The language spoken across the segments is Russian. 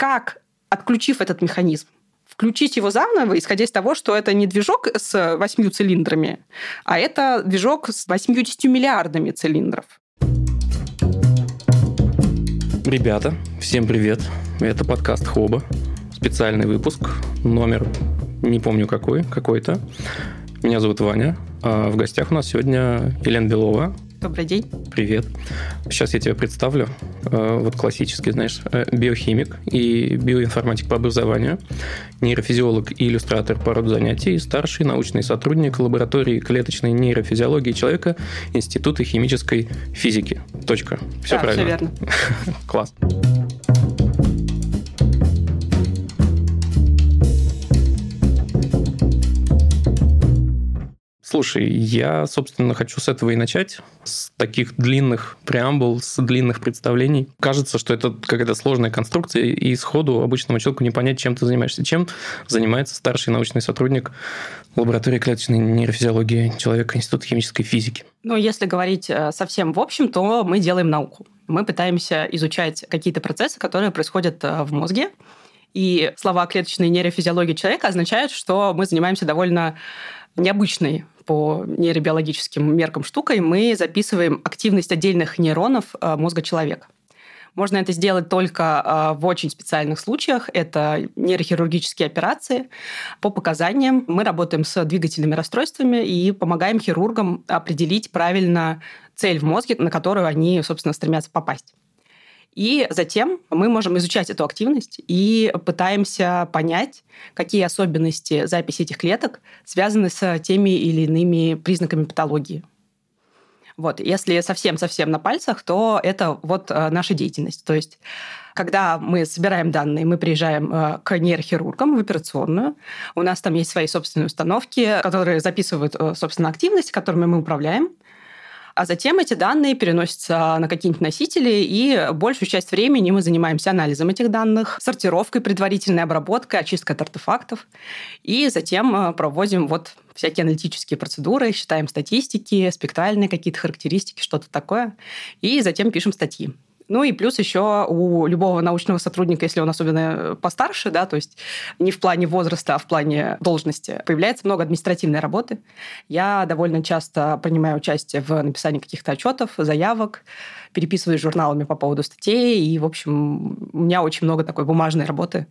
как, отключив этот механизм, включить его заново, исходя из того, что это не движок с восьмью цилиндрами, а это движок с 80 миллиардами цилиндров. Ребята, всем привет. Это подкаст Хоба. Специальный выпуск, номер не помню какой, какой-то. Меня зовут Ваня. А в гостях у нас сегодня Елена Белова, Добрый день. Привет. Сейчас я тебя представлю. Э, вот классический, знаешь, э, биохимик и биоинформатик по образованию, нейрофизиолог и иллюстратор по роду занятий, старший научный сотрудник лаборатории клеточной нейрофизиологии человека Института химической физики. Точка. Все да, правильно. Все верно. Класс. Слушай, я, собственно, хочу с этого и начать. С таких длинных преамбул, с длинных представлений. Кажется, что это какая-то сложная конструкция, и сходу обычному человеку не понять, чем ты занимаешься. Чем занимается старший научный сотрудник лаборатории клеточной нейрофизиологии человека Института химической физики? Ну, если говорить э, совсем в общем, то мы делаем науку. Мы пытаемся изучать какие-то процессы, которые происходят э, в мозге, и слова клеточной нейрофизиологии человека означают, что мы занимаемся довольно необычной по нейробиологическим меркам штукой, мы записываем активность отдельных нейронов э, мозга человека. Можно это сделать только э, в очень специальных случаях. Это нейрохирургические операции. По показаниям мы работаем с двигательными расстройствами и помогаем хирургам определить правильно цель в мозге, на которую они, собственно, стремятся попасть. И затем мы можем изучать эту активность и пытаемся понять, какие особенности записи этих клеток связаны с теми или иными признаками патологии. Вот. Если совсем-совсем на пальцах, то это вот э, наша деятельность. То есть, когда мы собираем данные, мы приезжаем э, к нейрохирургам в операционную, у нас там есть свои собственные установки, которые записывают, э, собственно, активность, которыми мы управляем, а затем эти данные переносятся на какие-нибудь носители, и большую часть времени мы занимаемся анализом этих данных, сортировкой, предварительной обработкой, очисткой от артефактов, и затем э, проводим вот всякие аналитические процедуры, считаем статистики, спектральные какие-то характеристики, что-то такое, и затем пишем статьи. Ну и плюс еще у любого научного сотрудника, если он особенно постарше, да, то есть не в плане возраста, а в плане должности, появляется много административной работы. Я довольно часто принимаю участие в написании каких-то отчетов, заявок, переписываюсь журналами по поводу статей, и, в общем, у меня очень много такой бумажной работы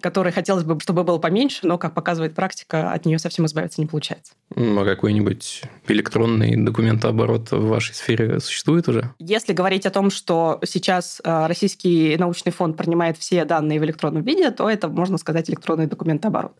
которой хотелось бы, чтобы было поменьше, но, как показывает практика, от нее совсем избавиться не получается. А какой-нибудь электронный документооборот в вашей сфере существует уже? Если говорить о том, что сейчас э, Российский научный фонд принимает все данные в электронном виде, то это, можно сказать, электронный документооборот.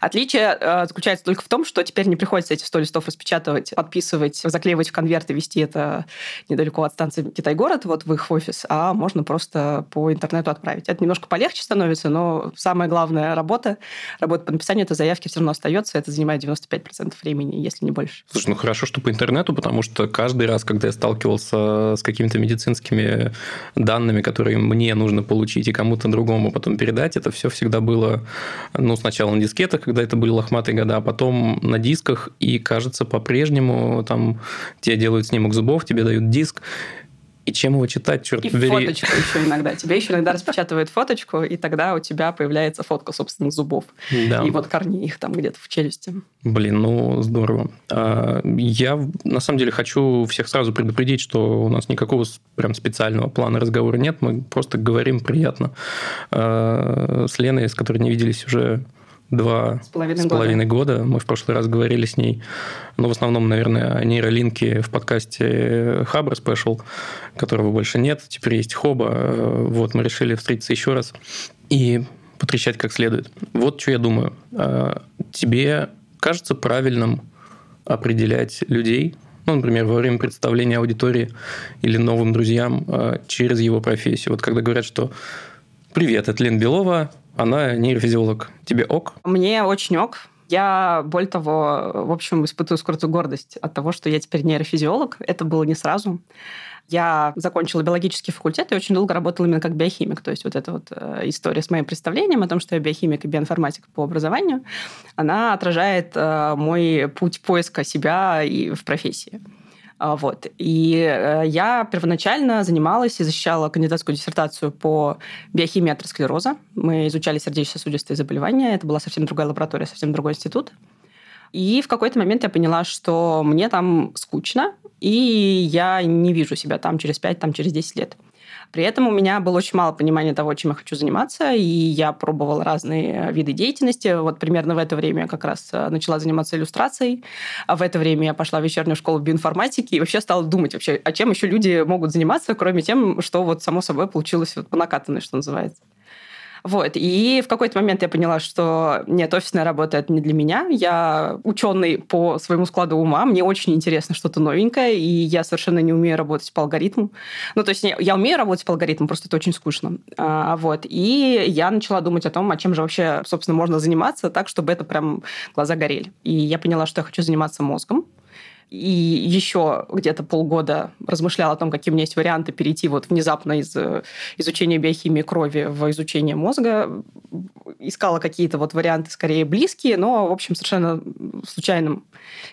Отличие э, заключается только в том, что теперь не приходится эти 100 листов распечатывать, подписывать, заклеивать в конверт и вести это недалеко от станции Китай-город, вот в их офис, а можно просто по интернету отправить. Это немножко полегче становится, но сам самая главная работа, работа по написанию этой заявки все равно остается, это занимает 95% времени, если не больше. Слушай, ну хорошо, что по интернету, потому что каждый раз, когда я сталкивался с какими-то медицинскими данными, которые мне нужно получить и кому-то другому потом передать, это все всегда было, ну, сначала на дискетах, когда это были лохматые года, а потом на дисках, и, кажется, по-прежнему там тебе делают снимок зубов, тебе дают диск, и чем его читать, черт и побери. фоточку еще иногда. Тебе еще иногда распечатывают фоточку, и тогда у тебя появляется фотка собственных зубов. Да. И вот корни их там где-то в челюсти. Блин, ну здорово. А, я на самом деле хочу всех сразу предупредить, что у нас никакого прям специального плана разговора нет. Мы просто говорим приятно а, с Леной, с которой не виделись уже два с половиной, с половиной года. года. Мы в прошлый раз говорили с ней, но ну, в основном, наверное, о нейролинке в подкасте Хабр Special, которого больше нет. Теперь есть Хоба. Вот, мы решили встретиться еще раз и потрещать как следует. Вот что я думаю. А, тебе кажется правильным определять людей, ну, например, во время представления аудитории или новым друзьям а, через его профессию. Вот когда говорят, что «Привет, это Лен Белова, она нейрофизиолог. Тебе ок? Мне очень ок. Я, более того, в общем, испытываю скрытую гордость от того, что я теперь нейрофизиолог. Это было не сразу. Я закончила биологический факультет и очень долго работала именно как биохимик. То есть вот эта вот э, история с моим представлением о том, что я биохимик и биоинформатик по образованию, она отражает э, мой путь поиска себя и в профессии. А, вот. И э, я первоначально занималась и защищала кандидатскую диссертацию по биохимии атеросклероза. Мы изучали сердечно-сосудистые заболевания. Это была совсем другая лаборатория, совсем другой институт. И в какой-то момент я поняла, что мне там скучно, и я не вижу себя там через 5, там через 10 лет. При этом у меня было очень мало понимания того, чем я хочу заниматься, и я пробовала разные виды деятельности. Вот примерно в это время я как раз э, начала заниматься иллюстрацией, а в это время я пошла в вечернюю школу биоинформатики и вообще стала думать вообще, а чем еще люди могут заниматься, кроме тем, что вот само собой получилось вот по накатанной, что называется. Вот. И в какой-то момент я поняла, что нет, офисная работа это не для меня. Я ученый по своему складу ума, мне очень интересно что-то новенькое, и я совершенно не умею работать по алгоритму. Ну, то есть я умею работать по алгоритму, просто это очень скучно. А, вот. И я начала думать о том, а чем же вообще, собственно, можно заниматься так, чтобы это прям глаза горели. И я поняла, что я хочу заниматься мозгом и еще где-то полгода размышляла о том, какие у меня есть варианты перейти вот внезапно из э, изучения биохимии крови в изучение мозга. Искала какие-то вот варианты скорее близкие, но, в общем, совершенно случайным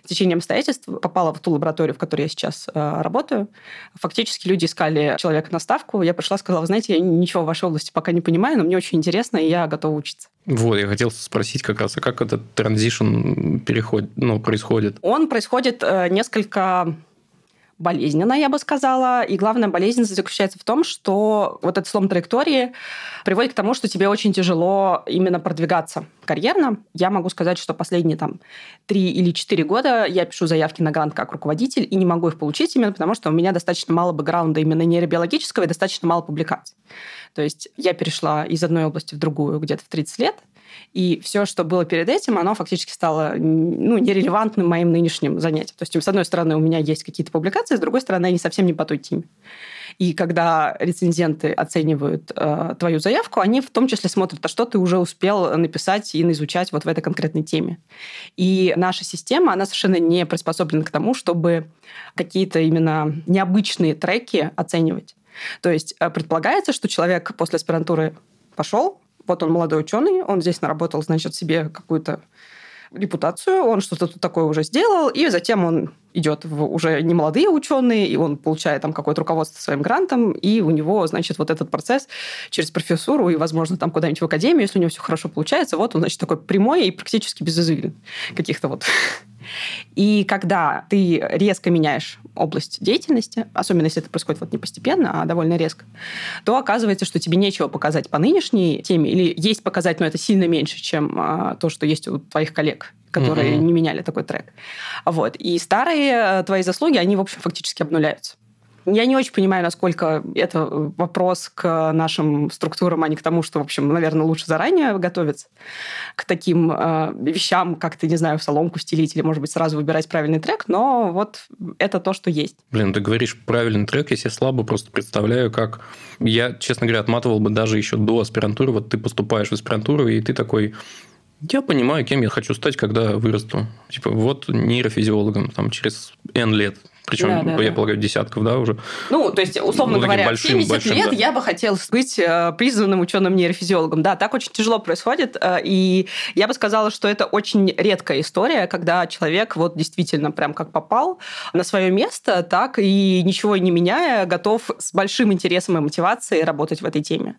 течением обстоятельств попала в ту лабораторию, в которой я сейчас э, работаю. Фактически люди искали человека на ставку. Я пришла, сказала, вы знаете, я ничего в вашей области пока не понимаю, но мне очень интересно, и я готова учиться. Вот, я хотел спросить как раз, а как этот транзишн переход, ну, происходит? Он происходит э, несколько болезненно, я бы сказала. И главная болезненность заключается в том, что вот этот слом траектории приводит к тому, что тебе очень тяжело именно продвигаться карьерно. Я могу сказать, что последние там три или четыре года я пишу заявки на грант как руководитель и не могу их получить именно потому, что у меня достаточно мало бэкграунда именно нейробиологического и достаточно мало публикаций. То есть я перешла из одной области в другую где-то в 30 лет, и все, что было перед этим, оно фактически стало ну, нерелевантным моим нынешним занятием. То есть, с одной стороны, у меня есть какие-то публикации, с другой стороны, они совсем не по той теме. И когда рецензенты оценивают э, твою заявку, они в том числе смотрят, а что ты уже успел написать и изучать вот в этой конкретной теме. И наша система, она совершенно не приспособлена к тому, чтобы какие-то именно необычные треки оценивать. То есть э, предполагается, что человек после аспирантуры пошел, вот он молодой ученый, он здесь наработал, значит, себе какую-то репутацию, он что-то тут такое уже сделал, и затем он идет в уже не молодые ученые, и он получает там какое-то руководство своим грантом, и у него, значит, вот этот процесс через профессуру и, возможно, там куда-нибудь в академию, если у него все хорошо получается, вот он, значит, такой прямой и практически без извилин. Каких-то вот и когда ты резко меняешь область деятельности, особенно если это происходит вот не постепенно, а довольно резко, то оказывается, что тебе нечего показать по нынешней теме, или есть показать, но это сильно меньше, чем а, то, что есть у твоих коллег которые угу. не меняли такой трек. Вот. И старые э, твои заслуги, они, в общем, фактически обнуляются. Я не очень понимаю, насколько это вопрос к нашим структурам, а не к тому, что, в общем, наверное, лучше заранее готовиться к таким э, вещам, как ты, не знаю, соломку стелить или, может быть, сразу выбирать правильный трек, но вот это то, что есть. Блин, ты говоришь правильный трек, я себе слабо просто представляю, как... Я, честно говоря, отматывал бы даже еще до аспирантуры. Вот ты поступаешь в аспирантуру, и ты такой, я понимаю, кем я хочу стать, когда вырасту. Типа, вот нейрофизиологом там, через N лет. Причем, да, да, я да. полагаю, десятков, да, уже. Ну, то есть, условно ну, говоря, большим, 70 большим, лет да. я бы хотел быть э, признанным ученым нейрофизиологом. Да, так очень тяжело происходит. Э, и я бы сказала, что это очень редкая история, когда человек вот действительно прям как попал на свое место, так и ничего не меняя, готов с большим интересом и мотивацией работать в этой теме.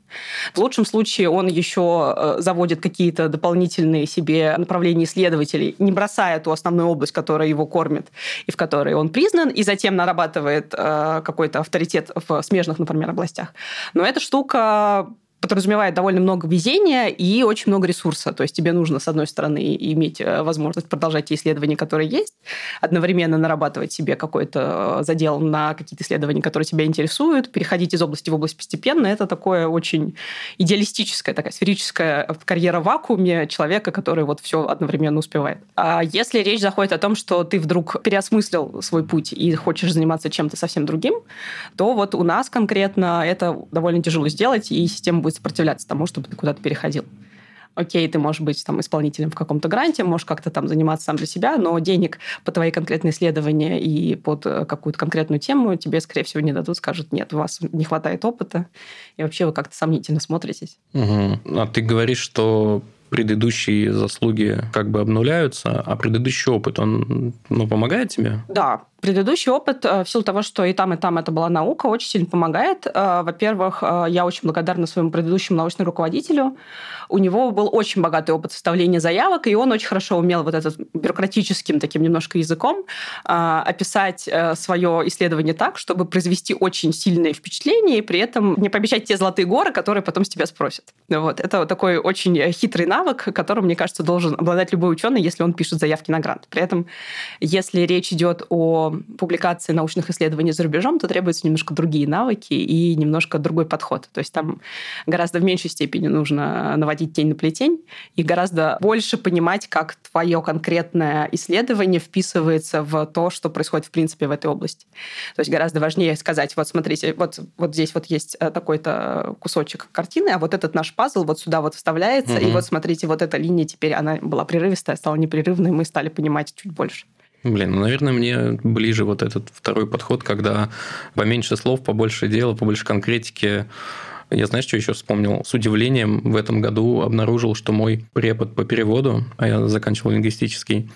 В лучшем случае он еще э, заводит какие-то дополнительные себе направления исследователей, не бросая ту основную область, которая его кормит и в которой он признан, и затем нарабатывает э, какой-то авторитет в смежных, например, областях. Но эта штука подразумевает довольно много везения и очень много ресурса. То есть тебе нужно, с одной стороны, иметь э, возможность продолжать те исследования, которые есть, одновременно нарабатывать себе какой-то э, задел на какие-то исследования, которые тебя интересуют, переходить из области в область постепенно. Это такое очень идеалистическая, такая сферическая карьера в вакууме человека, который вот все одновременно успевает. А если речь заходит о том, что ты вдруг переосмыслил свой путь и хочешь заниматься чем-то совсем другим, то вот у нас конкретно это довольно тяжело сделать, и система будет будет сопротивляться тому, чтобы ты куда-то переходил. Окей, ты можешь быть там исполнителем в каком-то гранте, можешь как-то там заниматься сам для себя, но денег по твои конкретные исследования и под э, какую-то конкретную тему тебе, скорее всего, не дадут, скажут, нет, у вас не хватает опыта, и вообще вы как-то сомнительно смотритесь. Угу. А ты говоришь, что предыдущие заслуги как бы обнуляются, а предыдущий опыт, он ну, помогает тебе? Да, Предыдущий опыт, в силу того, что и там, и там это была наука, очень сильно помогает. Во-первых, я очень благодарна своему предыдущему научному руководителю. У него был очень богатый опыт составления заявок, и он очень хорошо умел вот этот бюрократическим таким немножко языком описать свое исследование так, чтобы произвести очень сильное впечатление и при этом не пообещать те золотые горы, которые потом с тебя спросят. Вот. Это такой очень хитрый навык, которым, мне кажется, должен обладать любой ученый, если он пишет заявки на грант. При этом, если речь идет о публикации научных исследований за рубежом, то требуются немножко другие навыки и немножко другой подход. То есть там гораздо в меньшей степени нужно наводить тень на плетень и гораздо больше понимать, как твое конкретное исследование вписывается в то, что происходит в принципе в этой области. То есть гораздо важнее сказать, вот смотрите, вот, вот здесь вот есть э, такой-то кусочек картины, а вот этот наш пазл вот сюда вот вставляется, угу. и вот смотрите, вот эта линия теперь, она была прерывистая, стала непрерывной, мы стали понимать чуть больше. Блин, ну, наверное, мне ближе вот этот второй подход, когда поменьше слов, побольше дела, побольше конкретики. Я, знаешь, что еще вспомнил? С удивлением в этом году обнаружил, что мой препод по переводу, а я заканчивал лингвистический,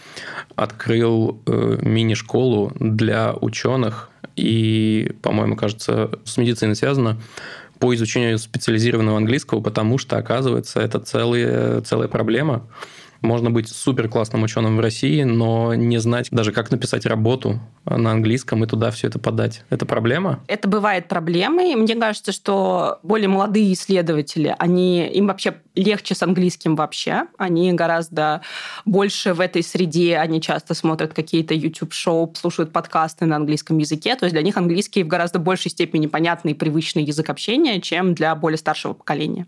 открыл э, мини-школу для ученых и, по-моему, кажется, с медициной связано, по изучению специализированного английского, потому что, оказывается, это целая, целая проблема. Можно быть супер классным ученым в России, но не знать даже, как написать работу на английском и туда все это подать. Это проблема? Это бывает проблемой. Мне кажется, что более молодые исследователи, они, им вообще легче с английским вообще. Они гораздо больше в этой среде, они часто смотрят какие-то YouTube-шоу, слушают подкасты на английском языке. То есть для них английский в гораздо большей степени понятный и привычный язык общения, чем для более старшего поколения.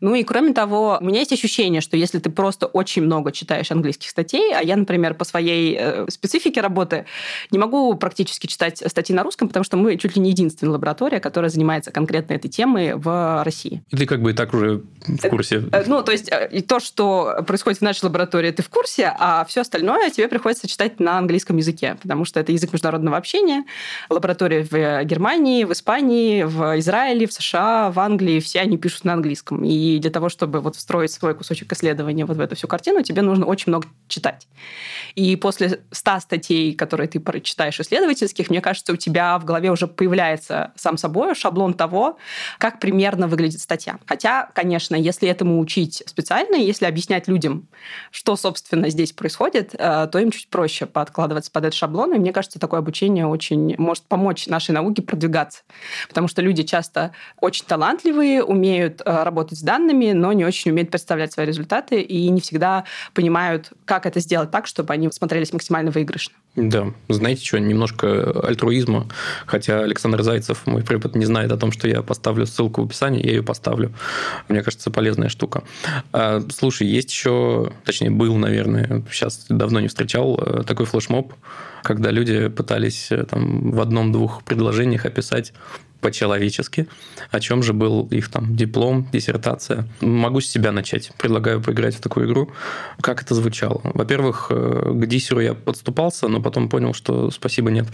Ну и кроме того, у меня есть ощущение, что если ты просто очень много читаешь английских статей, а я, например, по своей э, специфике работы не могу практически читать статьи на русском, потому что мы чуть ли не единственная лаборатория, которая занимается конкретно этой темой в России. И ты как бы и так уже в э, курсе. Э, ну, то есть и то, что происходит в нашей лаборатории, ты в курсе, а все остальное тебе приходится читать на английском языке, потому что это язык международного общения. Лаборатория в Германии, в Испании, в Израиле, в США, в Англии, все они пишут на английском. И и для того, чтобы вот встроить свой кусочек исследования вот в эту всю картину, тебе нужно очень много читать. И после 100 статей, которые ты прочитаешь исследовательских, мне кажется, у тебя в голове уже появляется сам собой шаблон того, как примерно выглядит статья. Хотя, конечно, если этому учить специально, если объяснять людям, что, собственно, здесь происходит, э, то им чуть проще подкладываться под этот шаблон. И мне кажется, такое обучение очень может помочь нашей науке продвигаться. Потому что люди часто очень талантливые, умеют э, работать с данными, данными, но не очень умеют представлять свои результаты и не всегда понимают, как это сделать так, чтобы они смотрелись максимально выигрышно. Да, знаете что, немножко альтруизма, хотя Александр Зайцев, мой препод, не знает о том, что я поставлю ссылку в описании, я ее поставлю. Мне кажется, полезная штука. А, слушай, есть еще, точнее, был, наверное, сейчас давно не встречал, э, такой флешмоб, когда люди пытались э, там, в одном-двух предложениях описать по-человечески, о чем же был их там диплом, диссертация. Могу с себя начать. Предлагаю поиграть в такую игру. Как это звучало? Во-первых, э, к диссеру я подступался, но потом понял, что спасибо, нет.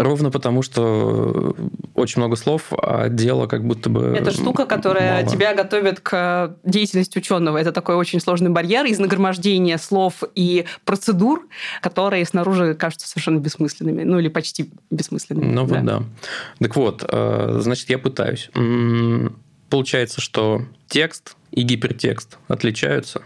Ровно потому, что очень много слов, а дело как будто бы Это штука, которая мало. тебя готовит к деятельности ученого. Это такой очень сложный барьер из нагромождения слов и процедур, которые снаружи кажутся совершенно бессмысленными. Ну, или почти бессмысленными. Ну, да. вот да. Так вот, э, значит, я пытаюсь. Получается, что текст и гипертекст отличаются,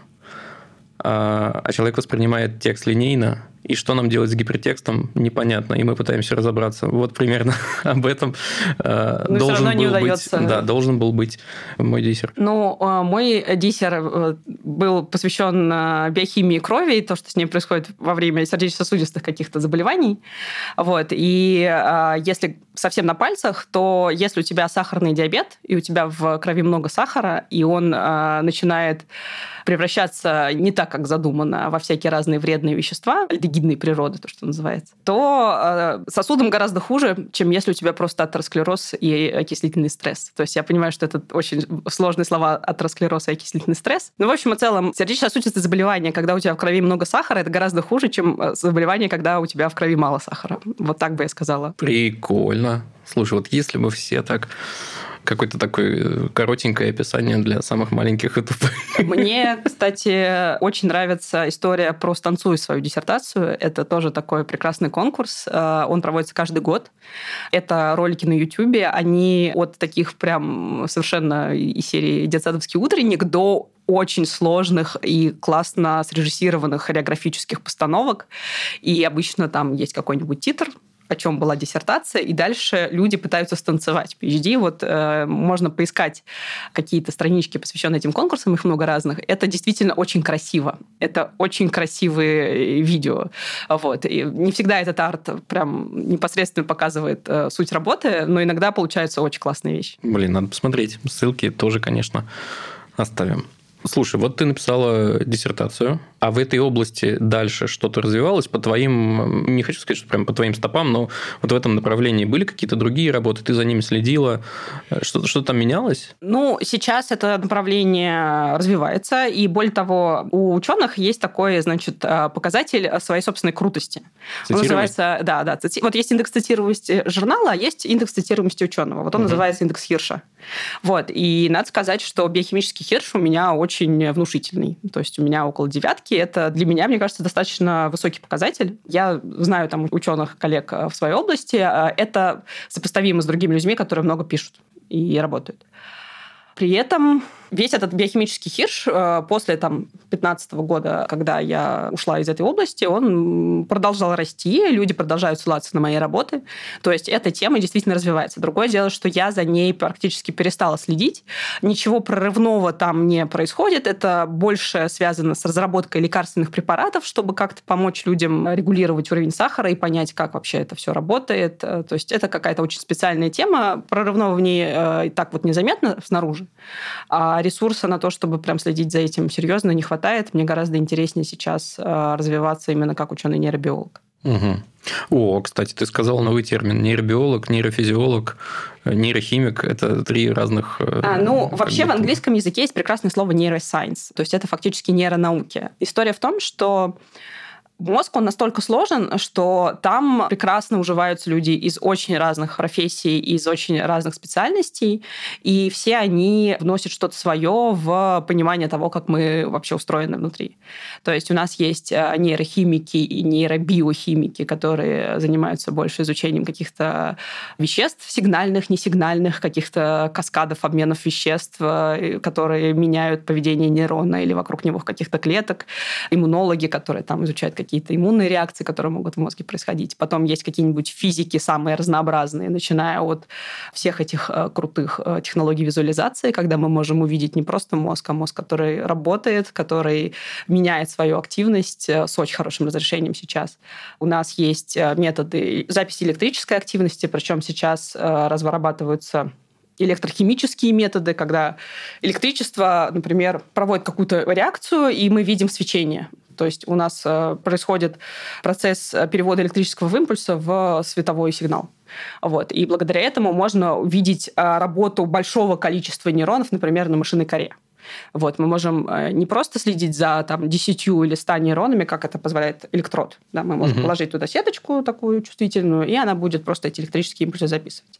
а, а человек воспринимает текст линейно, и что нам делать с гипертекстом, непонятно, и мы пытаемся разобраться. Вот примерно об этом э, Но должен был быть, да, должен был быть мой диссер. Ну, а, мой диссер э, был посвящен э, биохимии крови и то, что с ней происходит во время сердечно-сосудистых каких-то заболеваний. Вот. И а, если совсем на пальцах, то если у тебя сахарный диабет, и у тебя в крови много сахара, и он начинает превращаться не так, как задумано, во всякие разные вредные вещества, альдегидной природы, то, что называется, то э, сосудам гораздо хуже, чем если у тебя просто атеросклероз и окислительный стресс. То есть я понимаю, что это очень сложные слова атеросклероз и окислительный стресс. Но, в общем и целом, сердечно-сосудистые заболевания, когда у тебя в крови много сахара, это гораздо хуже, чем э, заболевание, когда у тебя в крови мало сахара. Вот так бы я сказала. Прикольно. Слушай, вот если бы все так Какое-то такое коротенькое описание для самых маленьких и тупых. Мне, кстати, очень нравится история про «Станцуй свою диссертацию». Это тоже такой прекрасный конкурс. Э, он проводится каждый год. Это ролики на YouTube. Они от таких прям совершенно из серии «Детсадовский утренник» до очень сложных и классно срежиссированных хореографических постановок. И обычно там есть какой-нибудь титр, о чем была диссертация, и дальше люди пытаются станцевать PhD. Вот э, можно поискать какие-то странички, посвященные этим конкурсам, их много разных. Это действительно очень красиво. Это очень красивые видео. Вот. И не всегда этот арт прям непосредственно показывает э, суть работы, но иногда получаются очень классные вещи. Блин, надо посмотреть. Ссылки тоже, конечно, оставим. Слушай, вот ты написала диссертацию, а в этой области дальше что-то развивалось по твоим, не хочу сказать, что прям по твоим стопам, но вот в этом направлении были какие-то другие работы, ты за ними следила, что-то что там менялось? Ну, сейчас это направление развивается, и более того, у ученых есть такой, значит, э, показатель своей собственной крутости. Он называется, да, да, цити... вот есть индекс цитируемости журнала, а есть индекс цитируемости ученого. Вот он угу. называется индекс Хирша. Вот, и надо сказать, что биохимический Хирш у меня очень внушительный. То есть у меня около девятки, это для меня, мне кажется, достаточно высокий показатель. Я знаю там ученых, коллег э, в своей области. Э, это сопоставимо с другими людьми, которые много пишут и работают. При этом весь этот биохимический хирш э, после там, 15 года, когда я ушла из этой области, он продолжал расти, люди продолжают ссылаться на мои работы. То есть эта тема действительно развивается. Другое дело, что я за ней практически перестала следить. Ничего прорывного там не происходит. Это больше связано с разработкой лекарственных препаратов, чтобы как-то помочь людям регулировать уровень сахара и понять, как вообще это все работает. Э, то есть это какая-то очень специальная тема. Прорывного в ней э, и так вот незаметно снаружи. А ресурса на то, чтобы прям следить за этим серьезно, не хватает. Мне гораздо интереснее сейчас э, развиваться именно как ученый-нейробиолог. Угу. О, кстати, ты сказал новый термин нейробиолог, нейрофизиолог, э, нейрохимик. Это три разных. Э, а, ну, вообще в английском языке есть прекрасное слово нейросайенс. То есть это фактически нейронауки. История в том, что Мозг, он настолько сложен, что там прекрасно уживаются люди из очень разных профессий, из очень разных специальностей, и все они вносят что-то свое в понимание того, как мы вообще устроены внутри. То есть у нас есть э, нейрохимики и нейробиохимики, которые занимаются больше изучением каких-то веществ, сигнальных, несигнальных, каких-то каскадов обменов веществ, э, которые меняют поведение нейрона или вокруг него каких-то клеток, иммунологи, которые там изучают какие-то иммунные реакции, которые могут в мозге происходить. Потом есть какие-нибудь физики самые разнообразные, начиная от всех этих э, крутых э, технологий визуализации, когда мы можем увидеть не просто мозг, а мозг, который работает, который меняет свою активность э, с очень хорошим разрешением сейчас. У нас есть методы записи электрической активности, причем сейчас разрабатываются электрохимические методы, когда электричество, например, проводит какую-то реакцию, и мы видим свечение. То есть у нас э, происходит процесс э, перевода электрического импульса в световой сигнал. Вот. И благодаря этому можно увидеть э, работу большого количества нейронов, например, на машинной коре. Вот, мы можем не просто следить за там, 10 или 100 нейронами, как это позволяет электрод. Да, мы можем угу. положить туда сеточку такую чувствительную, и она будет просто эти электрические импульсы записывать.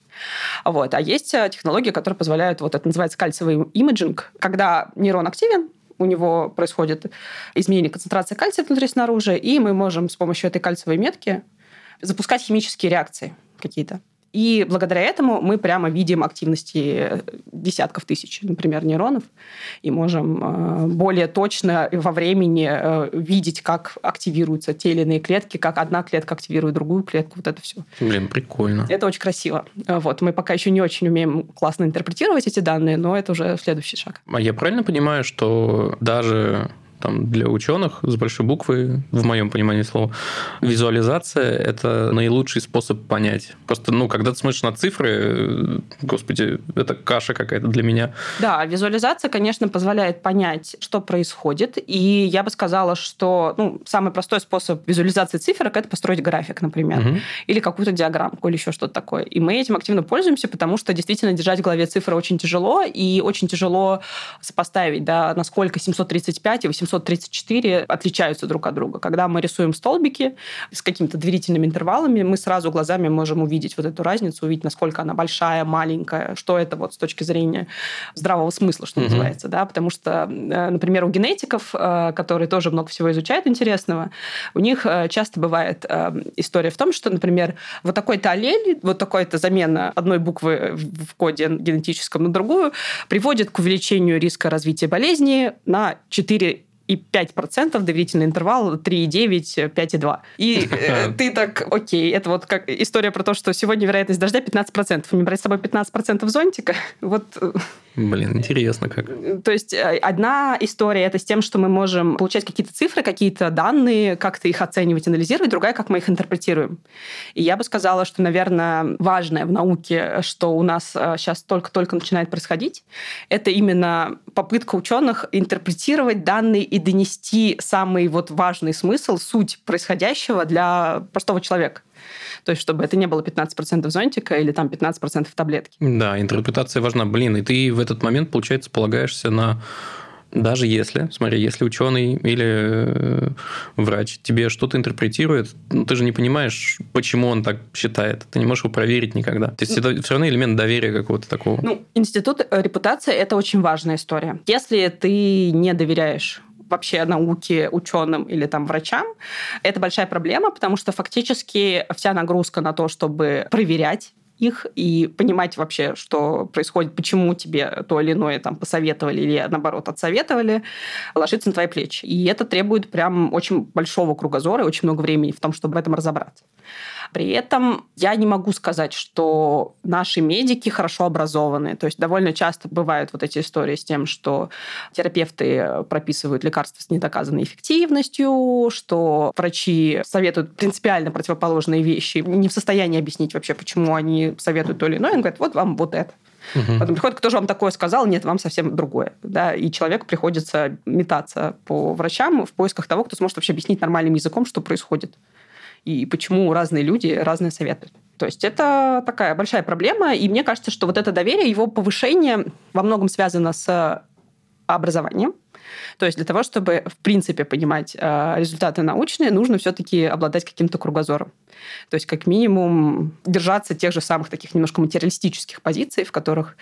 Вот. А есть технологии, которые позволяют, вот это называется кальциевый имиджинг, когда нейрон активен, у него происходит изменение концентрации кальция внутри снаружи, и мы можем с помощью этой кальциевой метки запускать химические реакции какие-то. И благодаря этому мы прямо видим активности десятков тысяч, например, нейронов, и можем э, более точно во времени э, видеть, как активируются те или иные клетки, как одна клетка активирует другую клетку, вот это все. Блин, прикольно. Это очень красиво. Вот. Мы пока еще не очень умеем классно интерпретировать эти данные, но это уже следующий шаг. А я правильно понимаю, что даже там, для ученых с большой буквы, в моем понимании слова, визуализация – это наилучший способ понять. Просто, ну, когда ты смотришь на цифры, э, господи, это каша какая-то для меня. Да, визуализация, конечно, позволяет понять, что происходит. И я бы сказала, что ну, самый простой способ визуализации циферок – это построить график, например, угу. или какую-то диаграммку, или еще что-то такое. И мы этим активно пользуемся, потому что действительно держать в голове цифры очень тяжело, и очень тяжело сопоставить, да, насколько 735 и 835 834 отличаются друг от друга. Когда мы рисуем столбики с какими-то доверительными интервалами, мы сразу глазами можем увидеть вот эту разницу, увидеть, насколько она большая, маленькая, что это вот с точки зрения здравого смысла, что угу. называется. Да? Потому что, э, например, у генетиков, э, которые тоже много всего изучают интересного, у них э, часто бывает история в том, что, например, вот такой-то аллель, вот такой-то замена одной буквы в коде генетическом на другую приводит к увеличению риска развития болезни на 4 и 5% доверительный интервал 3,9, 5,2. И э, ты так, окей, это вот как история про то, что сегодня вероятность дождя 15%. Не брать с собой 15% зонтика, вот э, Блин, интересно как. То есть э, одна история это с тем, что мы можем получать какие-то цифры, какие-то данные, как-то их оценивать, анализировать, другая, как мы их интерпретируем. И я бы сказала, что, наверное, важное в науке, что у нас сейчас э, только-только начинает происходить, это именно попытка ученых интерпретировать данные и донести самый вот важный смысл, суть происходящего для простого человека. То есть, чтобы это не было 15% зонтика или там 15% таблетки. Да, интерпретация важна. Блин, и ты в этот момент, получается, полагаешься на даже если, смотри, если ученый или э, врач тебе что-то интерпретирует, ну, ты же не понимаешь, почему он так считает. Ты не можешь его проверить никогда. То есть это все равно элемент доверия какого-то такого. Ну, институт э, репутации – это очень важная история. Если ты не доверяешь вообще науке, ученым или там врачам, это большая проблема, потому что фактически вся нагрузка на то, чтобы проверять их и понимать вообще, что происходит, почему тебе то или иное там посоветовали или наоборот отсоветовали, ложится на твои плечи. И это требует прям очень большого кругозора и очень много времени в том, чтобы в этом разобраться. При этом я не могу сказать, что наши медики хорошо образованы. То есть довольно часто бывают вот эти истории с тем, что терапевты прописывают лекарства с недоказанной эффективностью, что врачи советуют принципиально противоположные вещи, не в состоянии объяснить вообще, почему они советуют то или иное. Они говорят, вот вам вот это. Угу. Потом приходит, кто же вам такое сказал? Нет, вам совсем другое. Да? И человеку приходится метаться по врачам в поисках того, кто сможет вообще объяснить нормальным языком, что происходит и почему разные люди разные советуют. То есть это такая большая проблема, и мне кажется, что вот это доверие, его повышение во многом связано с образованием, то есть для того, чтобы, в принципе, понимать э, результаты научные, нужно все-таки обладать каким-то кругозором. То есть, как минимум, держаться тех же самых таких немножко материалистических позиций, в которых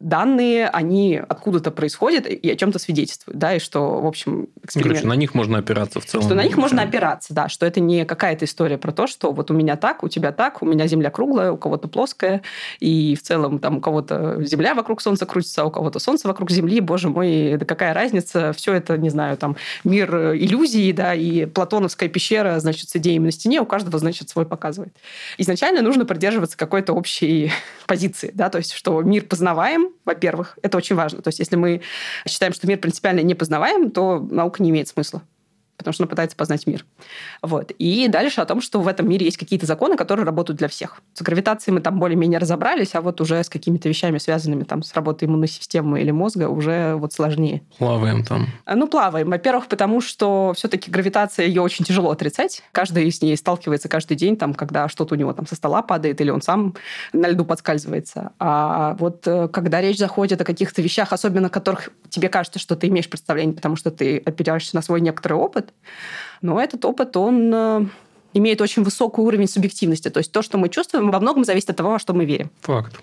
данные, они откуда-то происходят и о чем-то свидетельствуют, да, и что, в общем, эксперимент... Короче, на них можно опираться в целом. Что на них можно опираться, да, что это не какая-то история про то, что вот у меня так, у тебя так, у меня Земля круглая, у кого-то плоская, и в целом там у кого-то Земля вокруг Солнца крутится, а у кого-то Солнце вокруг Земли, боже мой, да какая разница, все это, не знаю, там мир иллюзий, да, и платоновская пещера, значит, с идеями на стене, у каждого, значит, свой показывает. Изначально нужно придерживаться какой-то общей позиции, да, то есть, что мир познаваем, во-первых, это очень важно. То есть, если мы считаем, что мир принципиально не познаваем, то наука не имеет смысла потому что она пытается познать мир. Вот. И дальше о том, что в этом мире есть какие-то законы, которые работают для всех. С гравитацией мы там более-менее разобрались, а вот уже с какими-то вещами, связанными там с работой иммунной системы или мозга, уже вот сложнее. Плаваем там. А, ну, плаваем. Во-первых, потому что все-таки гравитация, ее очень тяжело отрицать. Каждый с ней сталкивается каждый день, там, когда что-то у него там со стола падает, или он сам на льду подскальзывается. А вот э, когда речь заходит о каких-то вещах, особенно которых тебе кажется, что ты имеешь представление, потому что ты опираешься на свой некоторый опыт, опыт. Но этот опыт, он э, имеет очень высокий уровень субъективности. То есть то, что мы чувствуем, во многом зависит от того, во что мы верим. Факт.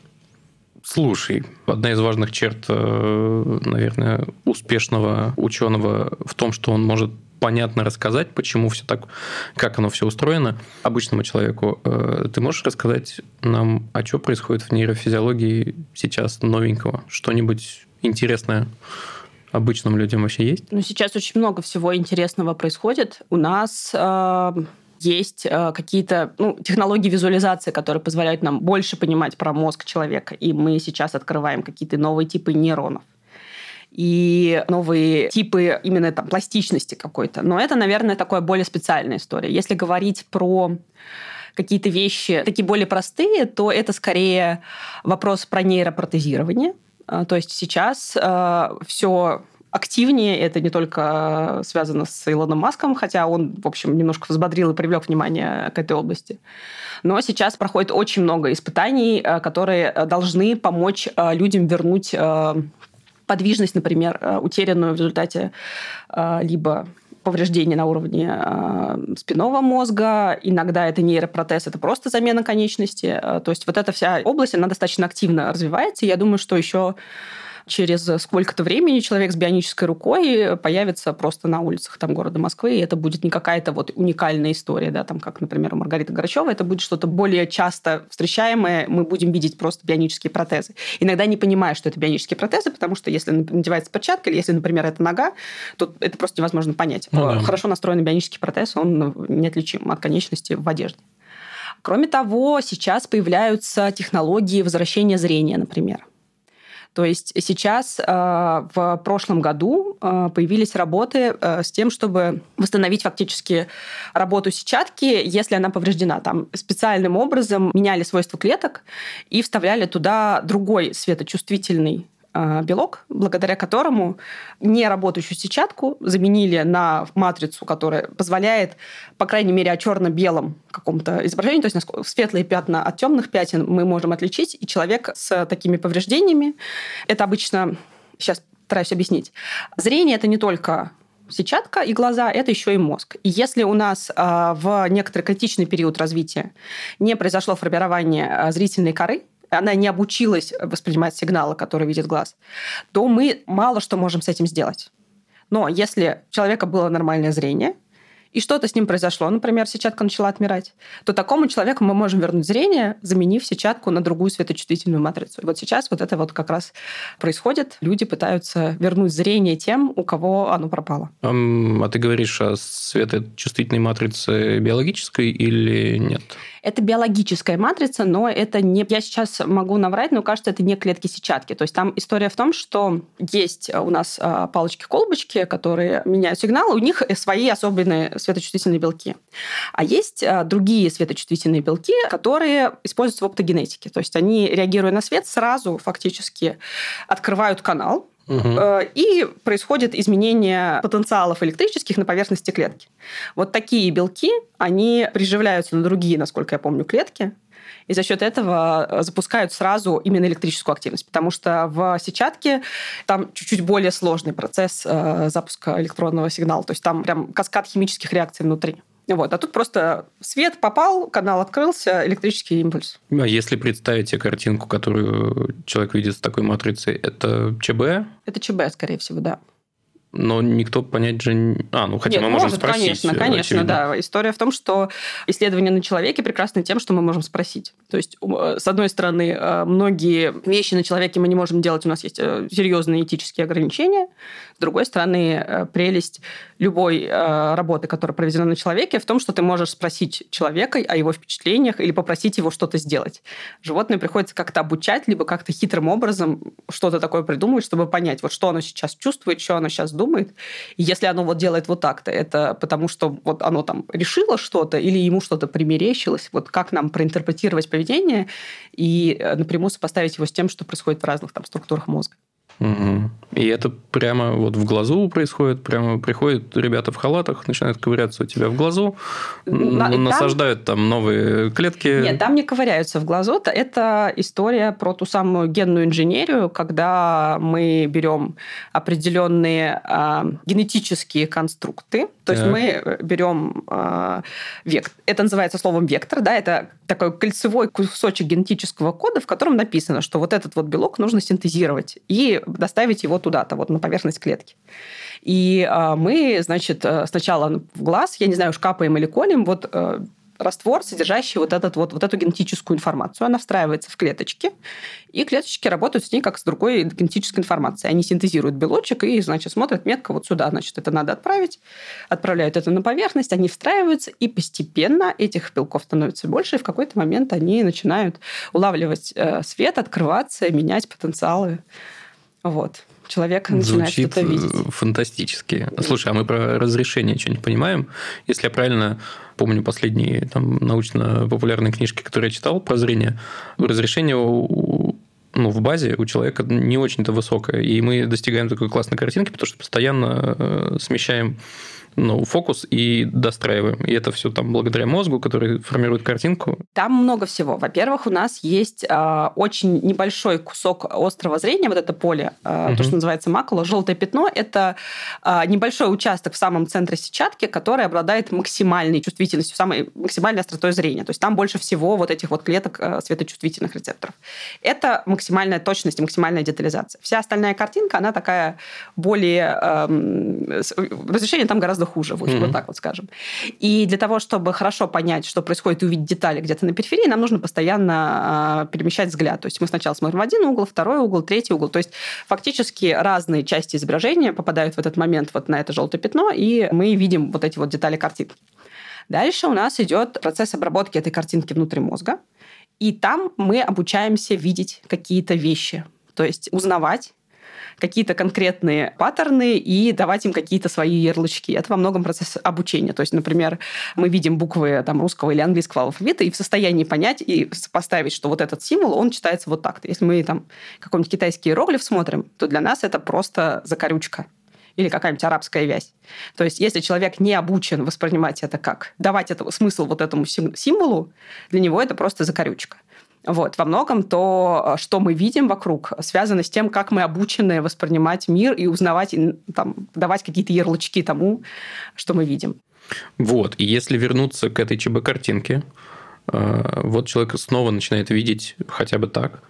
Слушай, одна из важных черт, э, наверное, успешного ученого в том, что он может понятно рассказать, почему все так, как оно все устроено обычному человеку. Э, ты можешь рассказать нам, а что происходит в нейрофизиологии сейчас новенького? Что-нибудь интересное? Обычным людям вообще есть? Ну, сейчас очень много всего интересного происходит. У нас э, есть э, какие-то ну, технологии визуализации, которые позволяют нам больше понимать про мозг человека. И мы сейчас открываем какие-то новые типы нейронов и новые типы именно там пластичности какой-то. Но это, наверное, такая более специальная история. Если говорить про какие-то вещи такие более простые, то это скорее вопрос про нейропротезирование. А, то есть сейчас э, все активнее. Это не только связано с Илоном Маском, хотя он, в общем, немножко взбодрил и привлек внимание к этой области. Но сейчас проходит очень много испытаний, э, которые должны помочь людям вернуть подвижность, например, утерянную в результате либо повреждения на уровне э, спинного мозга, иногда это нейропротез, это просто замена конечности. Э, то есть вот эта вся область, она достаточно активно развивается. Я думаю, что еще через сколько-то времени человек с бионической рукой появится просто на улицах там, города Москвы, и это будет не какая-то вот уникальная история, да, там, как, например, у Маргариты Грачева, это будет что-то более часто встречаемое, мы будем видеть просто бионические протезы. Иногда не понимая, что это бионические протезы, потому что если надевается перчатка, или если, например, это нога, то это просто невозможно понять. Ну, да. Хорошо настроенный бионический протез, он неотличим от конечности в одежде. Кроме того, сейчас появляются технологии возвращения зрения, например. То есть сейчас э, в прошлом году э, появились работы э, с тем, чтобы восстановить фактически работу сетчатки, если она повреждена. Там специальным образом меняли свойства клеток и вставляли туда другой светочувствительный а, белок, благодаря которому неработающую сетчатку заменили на матрицу, которая позволяет, по крайней мере, о черно-белом каком-то изображении, то есть светлые пятна от темных пятен мы можем отличить, и человек с такими повреждениями, это обычно, сейчас стараюсь объяснить, зрение это не только сетчатка и глаза – это еще и мозг. И если у нас э, в некоторый критичный период развития не произошло формирование э, зрительной коры, она не обучилась воспринимать сигналы, которые видит глаз, то мы мало что можем с этим сделать. Но если у человека было нормальное зрение, и что-то с ним произошло, например, сетчатка начала отмирать, то такому человеку мы можем вернуть зрение, заменив сетчатку на другую светочувствительную матрицу. И вот сейчас вот это вот как раз происходит. Люди пытаются вернуть зрение тем, у кого оно пропало. А ты говоришь о светочувствительной матрице биологической или нет? Это биологическая матрица, но это не... Я сейчас могу наврать, но кажется, это не клетки сетчатки. То есть там история в том, что есть у нас а, палочки-колбочки, которые меняют сигналы, у них свои особенные светочувствительные белки. А есть а, другие светочувствительные белки, которые используются в оптогенетике. То есть они, реагируя на свет, сразу фактически открывают канал, Угу. И происходит изменение потенциалов электрических на поверхности клетки. Вот такие белки, они приживляются на другие, насколько я помню, клетки, и за счет этого э, запускают сразу именно электрическую активность, потому что в сетчатке там чуть-чуть более сложный процесс э, запуска электронного сигнала, то есть там прям каскад химических реакций внутри. Вот. А тут просто свет попал, канал открылся, электрический импульс. А если представить себе картинку, которую человек видит с такой матрицей, это ЧБ? Это ЧБ, скорее всего, да но никто понять же... А, ну хотя Нет, мы можем может, спросить. Конечно, конечно, очевидно. да. История в том, что исследования на человеке прекрасны тем, что мы можем спросить. То есть, э, с одной стороны, э, многие вещи на человеке мы не можем делать, у нас есть э, серьезные этические ограничения. С другой стороны, прелесть любой работы, которая проведена на человеке, в том, что ты можешь спросить человека о его впечатлениях или попросить его что-то сделать. Животное приходится как-то обучать, либо как-то хитрым образом что-то такое придумывать, чтобы понять, вот что оно сейчас чувствует, что оно сейчас думает. И если оно вот делает вот так-то, это потому что вот оно там решило что-то или ему что-то примерещилось. Вот как нам проинтерпретировать поведение и э, напрямую сопоставить его с тем, что происходит в разных там структурах мозга. Угу. И это прямо вот в глазу происходит, прямо приходят ребята в халатах, начинают ковыряться у тебя в глазу, На, насаждают там... там новые клетки. Нет, там не ковыряются в глазу. Это история про ту самую генную инженерию, когда мы берем определенные а, генетические конструкты, то так. есть мы берем а, вектор. Это называется словом вектор, да, это такой кольцевой кусочек генетического кода, в котором написано, что вот этот вот белок нужно синтезировать и доставить его туда-то, вот на поверхность клетки. И а, мы, значит, э, сначала в глаз, я не знаю, уж капаем или колем, вот э, раствор, содержащий вот, этот, вот, вот эту генетическую информацию. Она встраивается в клеточки, и клеточки работают с ней как с другой генетической информацией. Они синтезируют белочек и, значит, смотрят метко вот сюда, значит, это надо отправить, отправляют это на поверхность, они встраиваются, и постепенно этих белков становится больше, и в какой-то момент они начинают улавливать э, свет, открываться, менять потенциалы. Вот человек начинает что-то видеть. фантастически. Слушай, а мы про разрешение что-нибудь понимаем? Если я правильно помню последние там, научно-популярные книжки, которые я читал про зрение, разрешение у, ну, в базе у человека не очень-то высокое. И мы достигаем такой классной картинки, потому что постоянно э, смещаем ну, фокус и достраиваем. И это все там благодаря мозгу, который формирует картинку. Там много всего. Во-первых, у нас есть э, очень небольшой кусок острого зрения, вот это поле, э, угу. то, что называется макула, желтое пятно, это э, небольшой участок в самом центре сетчатки, который обладает максимальной чувствительностью, самой максимальной остротой зрения. То есть там больше всего вот этих вот клеток э, светочувствительных рецепторов. Это максимальная точность и максимальная детализация. Вся остальная картинка, она такая более... Э, разрешение там гораздо хуже, вот, mm-hmm. вот так вот скажем. И для того, чтобы хорошо понять, что происходит, и увидеть детали где-то на периферии, нам нужно постоянно э, перемещать взгляд. То есть мы сначала смотрим один угол, второй угол, третий угол. То есть фактически разные части изображения попадают в этот момент вот на это желтое пятно, и мы видим вот эти вот детали картинки. Дальше у нас идет процесс обработки этой картинки внутри мозга. И там мы обучаемся видеть какие-то вещи. То есть узнавать какие-то конкретные паттерны и давать им какие-то свои ярлычки. Это во многом процесс обучения. То есть, например, мы видим буквы там, русского или английского алфавита и в состоянии понять и сопоставить, что вот этот символ, он читается вот так-то. Если мы там какой-нибудь китайский иероглиф смотрим, то для нас это просто закорючка или какая-нибудь арабская вязь. То есть, если человек не обучен воспринимать это как давать это, смысл вот этому символу, для него это просто закорючка. Вот. Во многом то, что мы видим вокруг, связано с тем, как мы обучены воспринимать мир и узнавать, и, там, давать какие-то ярлычки тому, что мы видим. Вот. И если вернуться к этой ЧБ-картинке, э, вот человек снова начинает видеть хотя бы так,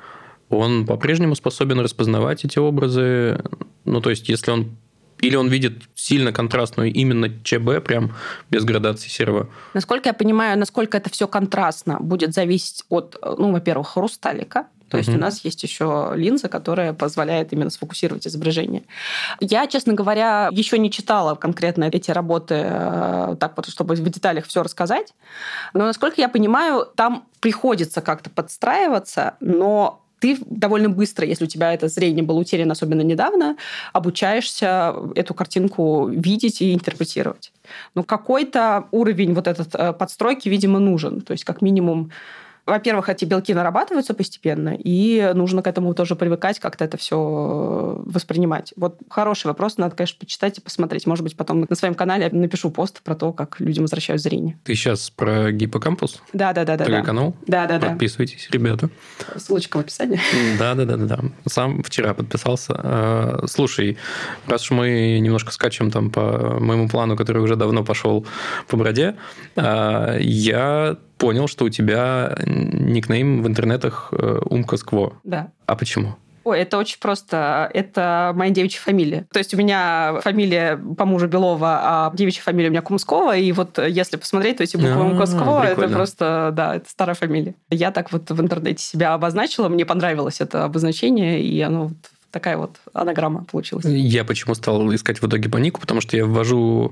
он по-прежнему способен распознавать эти образы. Ну, то есть, если он или он видит сильно контрастную именно ЧБ, прям без градации серого? Насколько я понимаю, насколько это все контрастно, будет зависеть от, ну, во-первых, хрусталика, то есть угу. у нас есть еще линза, которая позволяет именно сфокусировать изображение. Я, честно говоря, еще не читала конкретно эти работы э, так вот, чтобы в деталях все рассказать. Но, насколько я понимаю, там приходится как-то подстраиваться, но ты довольно быстро, если у тебя это зрение было утеряно, особенно недавно, обучаешься эту картинку видеть и интерпретировать. Но какой-то уровень вот этот э, подстройки, видимо, нужен. То есть как минимум во-первых, эти белки нарабатываются постепенно, и нужно к этому тоже привыкать, как-то это все э, воспринимать. Вот хороший вопрос, надо, конечно, почитать и посмотреть. Может быть, потом на своем канале напишу пост про то, как людям возвращают зрение. Ты сейчас про гиппокампус? Да, да, да, да. канал? Да, да, да. Подписывайтесь, ребята. Ссылочка в описании. Да, да, да, да, да. Сам вчера подписался. А, слушай, раз уж мы немножко скачем там по моему плану, который уже давно пошел по броде, а, я понял, что у тебя никнейм в интернетах э, Умка Скво. Да. А почему? Ой, это очень просто. Это моя девичья фамилия. То есть у меня фамилия по мужу Белова, а девичья фамилия у меня Кумскова. И вот если посмотреть, то эти буквы а, Кумского, это просто, да, это старая фамилия. Я так вот в интернете себя обозначила, мне понравилось это обозначение, и оно вот такая вот анаграмма получилась. Я почему стал искать в итоге по нику, потому что я ввожу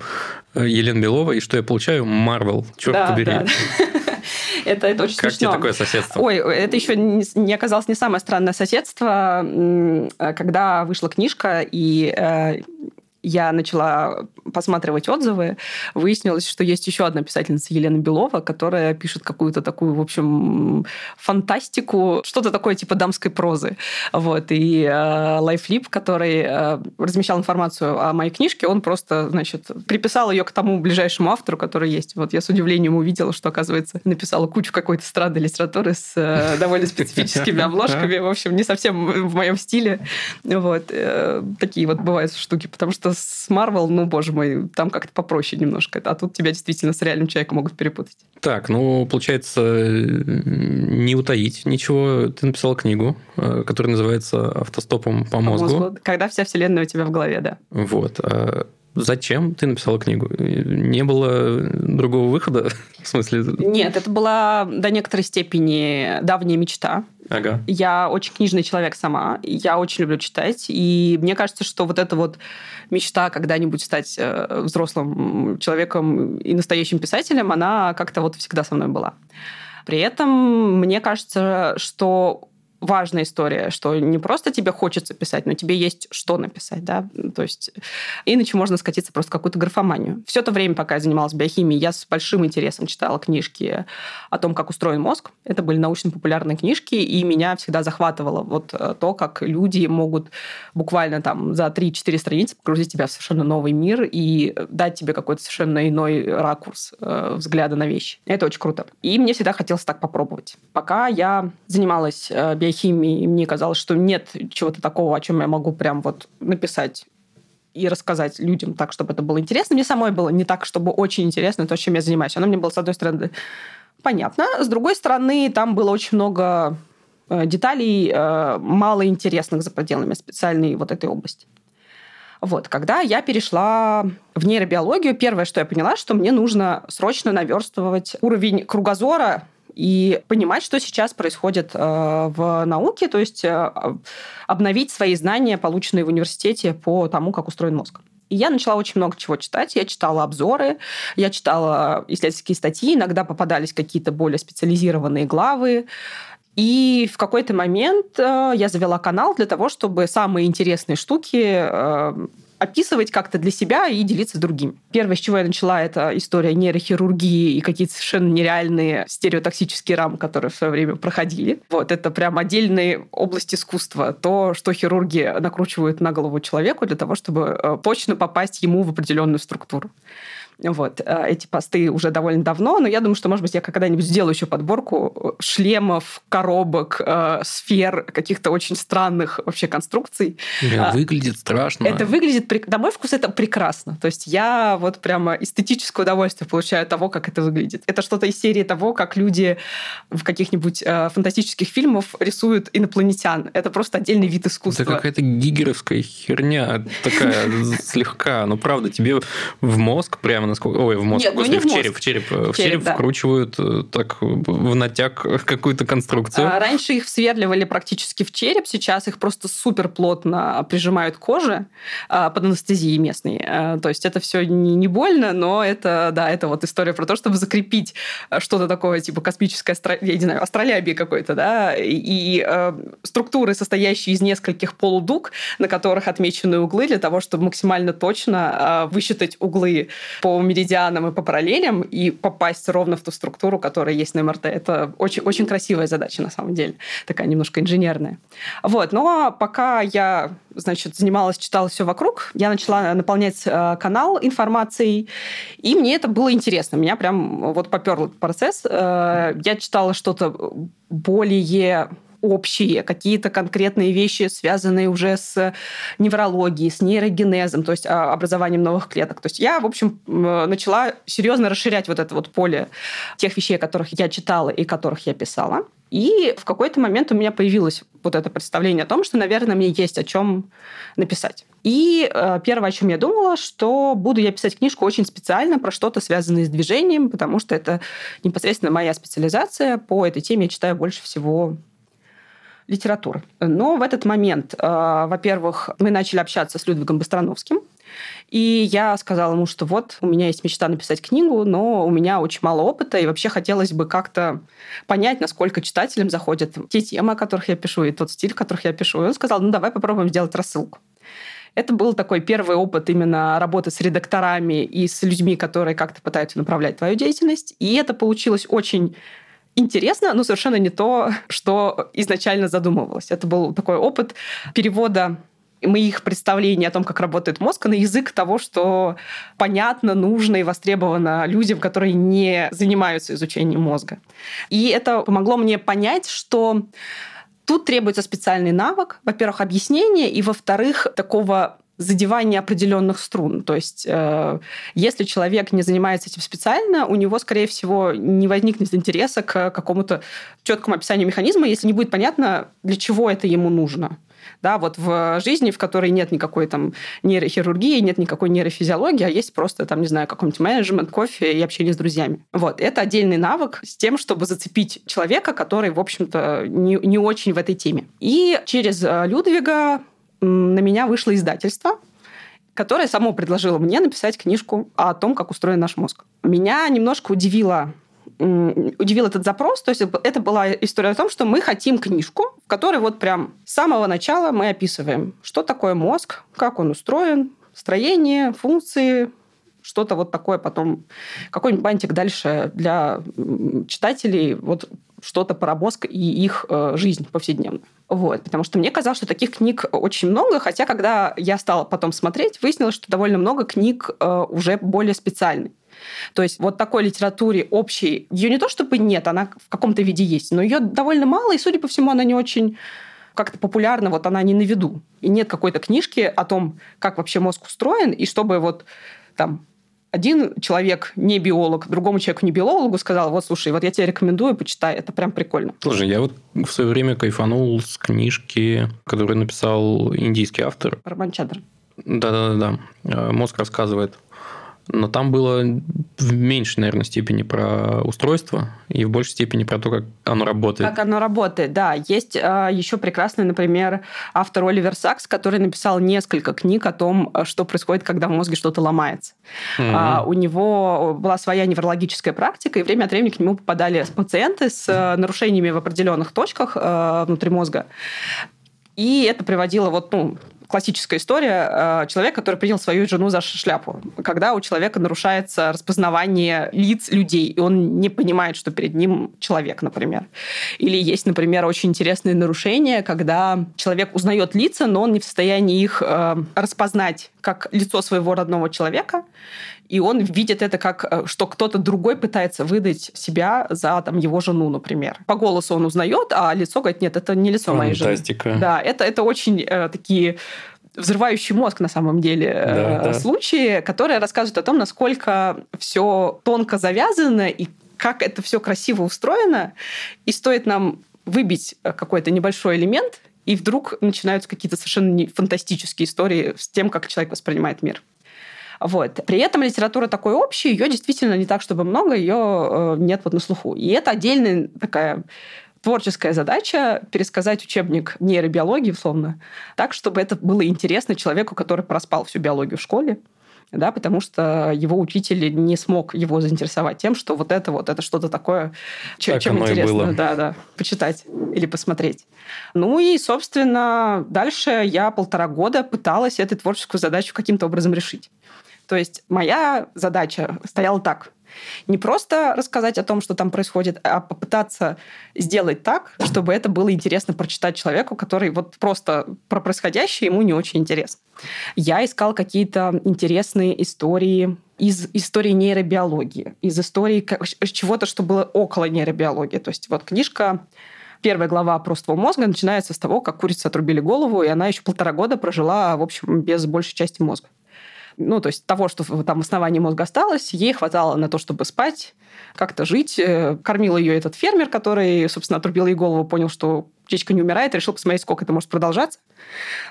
э, Елена Белова, и что я получаю? Марвел. Черт да, побери. Да. Это, это очень как смешно. Как такое соседство? Ой, это еще не, не оказалось не самое странное соседство. Когда вышла книжка, и э, я начала посматривать отзывы, выяснилось, что есть еще одна писательница Елена Белова, которая пишет какую-то такую, в общем, фантастику, что-то такое типа дамской прозы. Вот. И э, LiveLib, который э, размещал информацию о моей книжке, он просто, значит, приписал ее к тому ближайшему автору, который есть. Вот я с удивлением увидела, что, оказывается, написала кучу какой-то странной литературы с э, довольно специфическими обложками. В общем, не совсем в моем стиле. Вот. Э, такие вот бывают штуки, потому что с Marvel, ну, боже мой, там как-то попроще немножко. А тут тебя действительно с реальным человеком могут перепутать. Так, ну, получается, не утаить ничего. Ты написала книгу, э, которая называется «Автостопом по, по мозгу». мозгу. Когда вся вселенная у тебя в голове, да. Вот. А Зачем ты написала книгу? Не было другого выхода? В смысле? Нет, это была до некоторой степени давняя мечта. Ага. Я очень книжный человек сама. Я очень люблю читать. И мне кажется, что вот эта вот мечта когда-нибудь стать э, взрослым человеком и настоящим писателем, она как-то вот всегда со мной была. При этом мне кажется, что важная история, что не просто тебе хочется писать, но тебе есть что написать, да, то есть иначе можно скатиться просто в какую-то графоманию. Все это время, пока я занималась биохимией, я с большим интересом читала книжки о том, как устроен мозг. Это были научно-популярные книжки, и меня всегда захватывало вот э, то, как люди могут буквально там за 3-4 страницы погрузить тебя в совершенно новый мир и дать тебе какой-то совершенно иной ракурс э, взгляда на вещи. Это очень круто. И мне всегда хотелось так попробовать. Пока я занималась э, биохимией, мне казалось, что нет чего-то такого, о чем я могу прям вот написать и рассказать людям так, чтобы это было интересно. Мне самой было не так, чтобы очень интересно то, чем я занимаюсь. Оно мне было, с одной стороны, понятно. С другой стороны, там было очень много э, деталей, э, мало интересных за пределами специальной вот этой области. Вот, когда я перешла в нейробиологию, первое, что я поняла, что мне нужно срочно наверстывать уровень кругозора и понимать, что сейчас происходит э, в науке, то есть э, обновить свои знания, полученные в университете по тому, как устроен мозг. И я начала очень много чего читать. Я читала обзоры, я читала исследовательские статьи, иногда попадались какие-то более специализированные главы. И в какой-то момент э, я завела канал для того, чтобы самые интересные штуки описывать как-то для себя и делиться с другими. Первое, с чего я начала, это история нейрохирургии и какие-то совершенно нереальные стереотоксические рамы, которые в свое время проходили. Вот, это прям отдельные области искусства. То, что хирурги накручивают на голову человеку для того, чтобы э, точно попасть ему в определенную структуру. Вот. Э, эти посты уже довольно давно, но я думаю, что, может быть, я когда-нибудь сделаю еще подборку э, шлемов, коробок, э, сфер, каких-то очень странных вообще конструкций. Да, выглядит страшно. Это выглядит... На мой вкус это прекрасно. То есть я вот прямо эстетическое удовольствие получаю от того, как это выглядит. Это что-то из серии того, как люди в каких-нибудь э, фантастических фильмах рисуют инопланетян. Это просто отдельный вид искусства. Это какая-то гигеровская херня такая слегка. Ну, правда, тебе в мозг прямо насколько... Ой, в мозг, Нет, ну, господи, ну в, в череп. В череп, в череп, череп да. вкручивают э, так в натяг какую-то конструкцию. А, раньше их сверливали практически в череп, сейчас их просто супер плотно прижимают к коже а, под анестезией местной. А, то есть это все не, не больно, но это, да, это вот история про то, чтобы закрепить что-то такое, типа космическое, я не знаю, астролябия какой-то, да, и, и э, структуры, состоящие из нескольких полудуг, на которых отмечены углы, для того, чтобы максимально точно э, высчитать углы по меридианам и по параллелям и попасть ровно в ту структуру, которая есть на МРТ. Это очень, очень красивая задача, на самом деле. Такая немножко инженерная. Вот. Но пока я значит, занималась, читала все вокруг, я начала наполнять э, канал информацией, и мне это было интересно. Меня прям вот попер процесс. Э, я читала что-то более общие, какие-то конкретные вещи, связанные уже с неврологией, с нейрогенезом, то есть а, образованием новых клеток. То есть я, в общем, начала серьезно расширять вот это вот поле тех вещей, о которых я читала и которых я писала. И в какой-то момент у меня появилось вот это представление о том, что, наверное, мне есть о чем написать. И э, первое, о чем я думала, что буду я писать книжку очень специально про что-то связанное с движением, потому что это непосредственно моя специализация. По этой теме я читаю больше всего литературы. Но в этот момент, э, во-первых, мы начали общаться с Людвигом Быстрановским, и я сказала ему, что вот, у меня есть мечта написать книгу, но у меня очень мало опыта, и вообще хотелось бы как-то понять, насколько читателям заходят те темы, о которых я пишу, и тот стиль, в которых я пишу. И он сказал, ну давай попробуем сделать рассылку. Это был такой первый опыт именно работы с редакторами и с людьми, которые как-то пытаются направлять твою деятельность. И это получилось очень интересно, но совершенно не то, что изначально задумывалось. Это был такой опыт перевода моих представлений о том, как работает мозг, на язык того, что понятно, нужно и востребовано людям, которые не занимаются изучением мозга. И это помогло мне понять, что тут требуется специальный навык, во-первых, объяснение, и, во-вторых, такого задевание определенных струн. То есть, э, если человек не занимается этим специально, у него, скорее всего, не возникнет интереса к какому-то четкому описанию механизма, если не будет понятно, для чего это ему нужно. Да, вот в жизни, в которой нет никакой там нейрохирургии, нет никакой нейрофизиологии, а есть просто там, не знаю, какой-нибудь менеджмент, кофе и общение с друзьями. Вот. Это отдельный навык с тем, чтобы зацепить человека, который, в общем-то, не, не очень в этой теме. И через э, Людвига на меня вышло издательство, которое само предложило мне написать книжку о том, как устроен наш мозг. Меня немножко удивило удивил этот запрос. То есть это была история о том, что мы хотим книжку, в которой вот прям с самого начала мы описываем, что такое мозг, как он устроен, строение, функции, что-то вот такое потом, какой-нибудь бантик дальше для читателей, вот что-то про мозг и их э, жизнь повседневную. Вот, потому что мне казалось, что таких книг очень много, хотя когда я стала потом смотреть, выяснилось, что довольно много книг э, уже более специальные. То есть вот такой литературе общей, ее не то чтобы нет, она в каком-то виде есть, но ее довольно мало, и, судя по всему, она не очень как-то популярна, вот она не на виду. И нет какой-то книжки о том, как вообще мозг устроен, и чтобы вот там один человек, не биолог, другому человеку, не биологу, сказал, вот, слушай, вот я тебе рекомендую, почитай, это прям прикольно. Слушай, я вот в свое время кайфанул с книжки, которую написал индийский автор. Раманчандр. Да-да-да. Мозг рассказывает но там было в меньшей, наверное, степени про устройство и в большей степени про то, как оно работает. Как оно работает, да. Есть а, еще прекрасный, например, автор Оливер Сакс, который написал несколько книг о том, что происходит, когда в мозге что-то ломается. Mm-hmm. А, у него была своя неврологическая практика, и время от времени к нему попадали пациенты с э, нарушениями в определенных точках э, внутри мозга. И это приводило вот, ну, классическая история э, человека, который принял свою жену за шляпу. Когда у человека нарушается распознавание лиц людей, и он не понимает, что перед ним человек, например. Или есть, например, очень интересные нарушения, когда человек узнает лица, но он не в состоянии их э, распознать как лицо своего родного человека, и он видит это как, э, что кто-то другой пытается выдать себя за там, его жену, например. По голосу он узнает, а лицо говорит, нет, это не лицо моей жены. Да, это, это очень э, такие взрывающий мозг на самом деле да, э, да. случаи, которые рассказывают о том, насколько все тонко завязано и как это все красиво устроено. И стоит нам выбить э, какой-то небольшой элемент, и вдруг начинаются какие-то совершенно фантастические истории с тем, как человек воспринимает мир. Вот. При этом литература такой общая, ее действительно не так, чтобы много, ее э, нет вот на слуху. И это отдельная такая творческая задача пересказать учебник нейробиологии, условно, так, чтобы это было интересно человеку, который проспал всю биологию в школе, да, потому что его учитель не смог его заинтересовать тем, что вот это вот, это что-то такое, чем, чем интересно, было. да, да, почитать или посмотреть. Ну и, собственно, дальше я полтора года пыталась эту творческую задачу каким-то образом решить. То есть моя задача стояла так. Не просто рассказать о том, что там происходит, а попытаться сделать так, чтобы это было интересно прочитать человеку, который вот просто про происходящее ему не очень интересно. Я искал какие-то интересные истории из истории нейробиологии, из истории чего-то, что было около нейробиологии. То есть вот книжка Первая глава про ствол мозга начинается с того, как курица отрубили голову, и она еще полтора года прожила, в общем, без большей части мозга ну, то есть того, что там в основании мозга осталось, ей хватало на то, чтобы спать, как-то жить. Э, кормил ее этот фермер, который, собственно, отрубил ей голову, понял, что птичка не умирает, решил посмотреть, сколько это может продолжаться.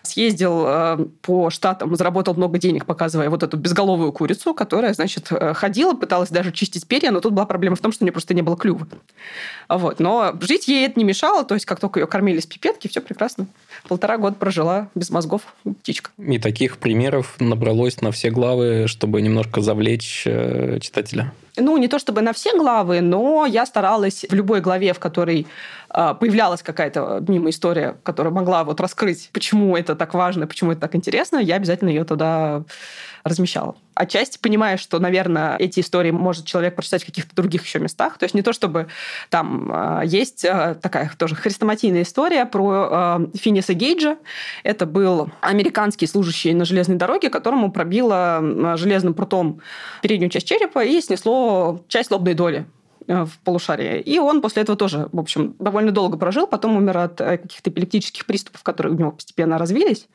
Съездил э, по штатам, заработал много денег, показывая вот эту безголовую курицу, которая, значит, э, ходила, пыталась даже чистить перья, но тут была проблема в том, что у нее просто не было клюва. Вот. Но жить ей это не мешало, то есть как только ее кормили с пипетки, все прекрасно. Полтора года прожила без мозгов птичка. И таких примеров набралось на все главы, чтобы немножко завлечь э, читателя ну, не то чтобы на все главы, но я старалась в любой главе, в которой э, появлялась какая-то мимо история, которая могла вот раскрыть, почему это так важно, почему это так интересно, я обязательно ее туда размещала. Отчасти понимая, что, наверное, эти истории может человек прочитать в каких-то других еще местах. То есть не то, чтобы там э, есть э, такая тоже хрестоматийная история про э, Финиса Гейджа. Это был американский служащий на железной дороге, которому пробило железным прутом переднюю часть черепа и снесло часть лобной доли в полушарии. И он после этого тоже, в общем, довольно долго прожил, потом умер от э, каких-то эпилептических приступов, которые у него постепенно развились.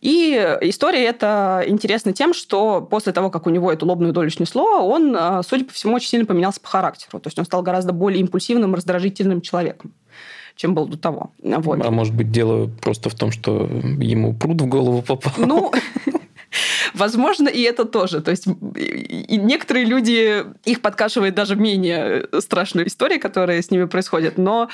И история эта интересна тем, что после того, как у него эту лобную долю снесло, он, э, судя по всему, очень сильно поменялся по характеру. То есть он стал гораздо более импульсивным, раздражительным человеком чем был до того. Вот. А может быть, дело просто в том, что ему пруд в голову попал? Ну, Возможно, и это тоже. То есть и некоторые люди, их подкашивает даже менее страшные истории, которые с ними происходят. Но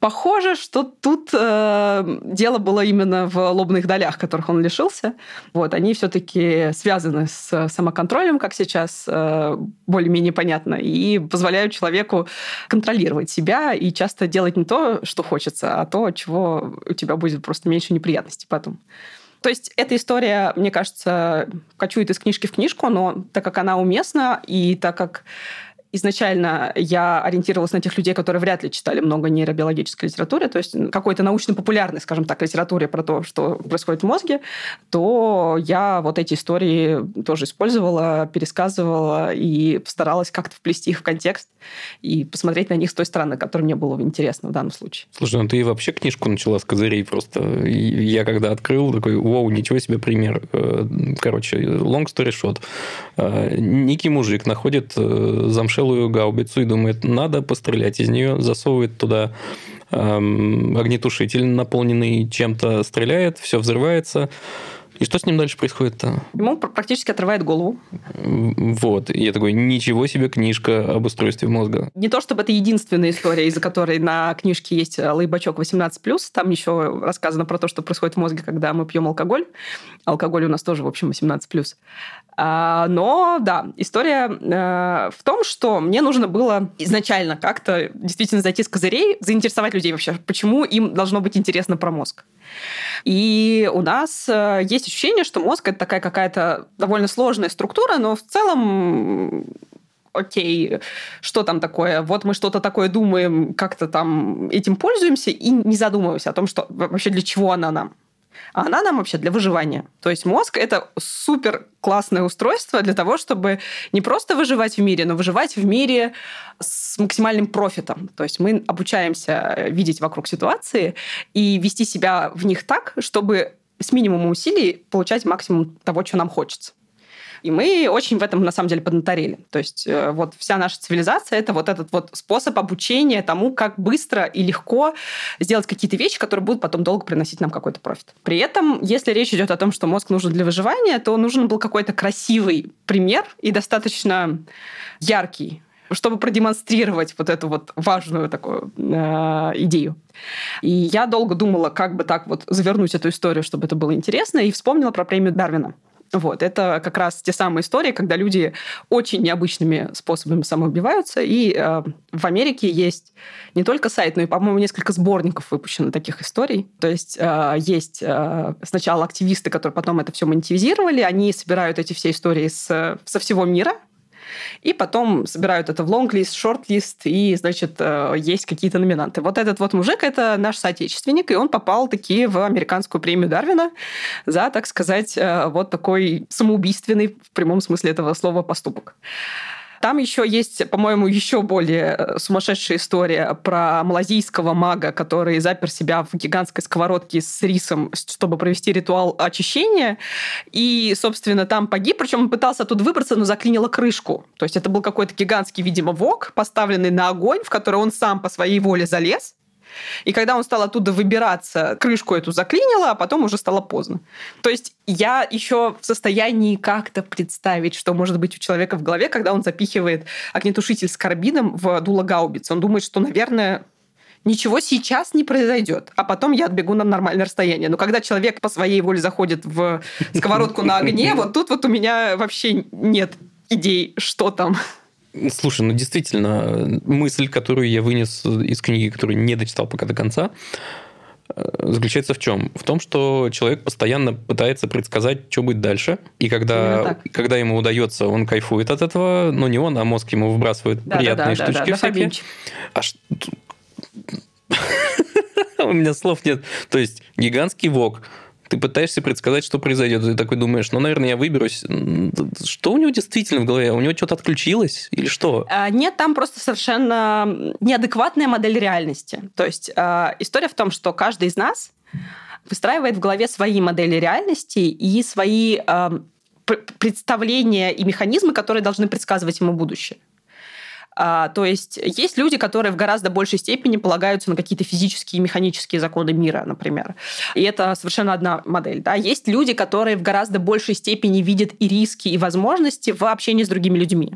похоже, что тут э, дело было именно в лобных долях, которых он лишился. Вот, они все-таки связаны с самоконтролем, как сейчас э, более-менее понятно, и позволяют человеку контролировать себя и часто делать не то, что хочется, а то, чего у тебя будет просто меньше неприятностей потом. То есть эта история, мне кажется, кочует из книжки в книжку, но так как она уместна, и так как изначально я ориентировалась на тех людей, которые вряд ли читали много нейробиологической литературы, то есть какой-то научно-популярной, скажем так, литературе про то, что происходит в мозге, то я вот эти истории тоже использовала, пересказывала и старалась как-то вплести их в контекст и посмотреть на них с той стороны, которая мне было интересно в данном случае. Слушай, ну ты вообще книжку начала с козырей просто. Я когда открыл, такой, вау, ничего себе пример. Э, короче, long story short. Э, некий мужик находит э, замшелый целую гаубицу и думает, надо пострелять из нее, засовывает туда эм, огнетушитель, наполненный чем-то, стреляет, все взрывается. И что с ним дальше происходит-то? Ему практически отрывает голову. Вот. И я такой, ничего себе книжка об устройстве мозга. Не то, чтобы это единственная история, из-за которой на книжке есть лейбачок 18+. Там еще рассказано про то, что происходит в мозге, когда мы пьем алкоголь. Алкоголь у нас тоже, в общем, 18+. А, но, да, история э, в том, что мне нужно было изначально как-то действительно зайти с козырей, заинтересовать людей вообще, почему им должно быть интересно про мозг. И у нас э, есть ощущение, что мозг это такая какая-то довольно сложная структура, но в целом окей, что там такое, вот мы что-то такое думаем, как-то там этим пользуемся и не задумываемся о том, что вообще для чего она нам а она нам вообще для выживания. То есть мозг – это супер классное устройство для того, чтобы не просто выживать в мире, но выживать в мире с максимальным профитом. То есть мы обучаемся видеть вокруг ситуации и вести себя в них так, чтобы с минимумом усилий получать максимум того, что нам хочется. И мы очень в этом, на самом деле, поднаторели. То есть э, вот вся наша цивилизация – это вот этот вот способ обучения тому, как быстро и легко сделать какие-то вещи, которые будут потом долго приносить нам какой-то профит. При этом, если речь идет о том, что мозг нужен для выживания, то нужен был какой-то красивый пример и достаточно яркий, чтобы продемонстрировать вот эту вот важную такую э, идею. И я долго думала, как бы так вот завернуть эту историю, чтобы это было интересно, и вспомнила про премию Дарвина. Вот, это как раз те самые истории, когда люди очень необычными способами самоубиваются. И э, в Америке есть не только сайт, но и, по-моему, несколько сборников выпущено таких историй. То есть э, есть э, сначала активисты, которые потом это все монетизировали, они собирают эти все истории с, со всего мира, и потом собирают это в лонг-лист, шорт-лист, и, значит, э, есть какие-то номинанты. Вот этот вот мужик – это наш соотечественник, и он попал таки в американскую премию Дарвина за, так сказать, э, вот такой самоубийственный в прямом смысле этого слова поступок. Там еще есть, по-моему, еще более э, сумасшедшая история про малазийского мага, который запер себя в гигантской сковородке с рисом, чтобы провести ритуал очищения. И, собственно, там погиб. Причем он пытался оттуда выбраться, но заклинило крышку. То есть это был какой-то гигантский, видимо, вок, поставленный на огонь, в который он сам по своей воле залез. И когда он стал оттуда выбираться, крышку эту заклинило, а потом уже стало поздно. То есть я еще в состоянии как-то представить, что может быть у человека в голове, когда он запихивает огнетушитель с карбином в дуло гаубицы. Он думает, что, наверное, ничего сейчас не произойдет, а потом я отбегу на нормальное расстояние. Но когда человек по своей воле заходит в сковородку на огне, вот тут вот у меня вообще нет идей, что там. Слушай, ну действительно, мысль, которую я вынес из книги, которую не дочитал пока до конца, э, заключается в чем? В том, что человек постоянно пытается предсказать, что будет дальше. И когда, когда ему удается, он кайфует от этого, но не он, а мозг ему выбрасывает да, приятные да, да, штучки да, да, всякие. А ш... У меня слов нет. То есть гигантский вок ты пытаешься предсказать, что произойдет. Ты такой думаешь, ну, наверное, я выберусь. Что у него действительно в голове? У него что-то отключилось или что? А, нет, там просто совершенно неадекватная модель реальности. То есть а, история в том, что каждый из нас выстраивает в голове свои модели реальности и свои а, представления и механизмы, которые должны предсказывать ему будущее. А, то есть есть люди, которые в гораздо большей степени полагаются на какие-то физические и механические законы мира, например. И это совершенно одна модель. Да? Есть люди, которые в гораздо большей степени видят и риски, и возможности в общении с другими людьми.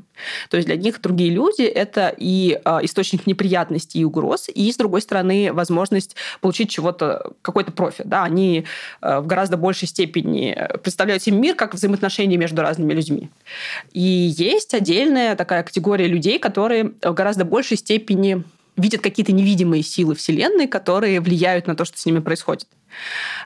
То есть для них другие люди — это и а, источник неприятностей и угроз, и, с другой стороны, возможность получить чего-то, какой-то профит. Да? Они а, в гораздо большей степени представляют себе мир как взаимоотношения между разными людьми. И есть отдельная такая категория людей, которые в гораздо большей степени видят какие-то невидимые силы Вселенной, которые влияют на то, что с ними происходит.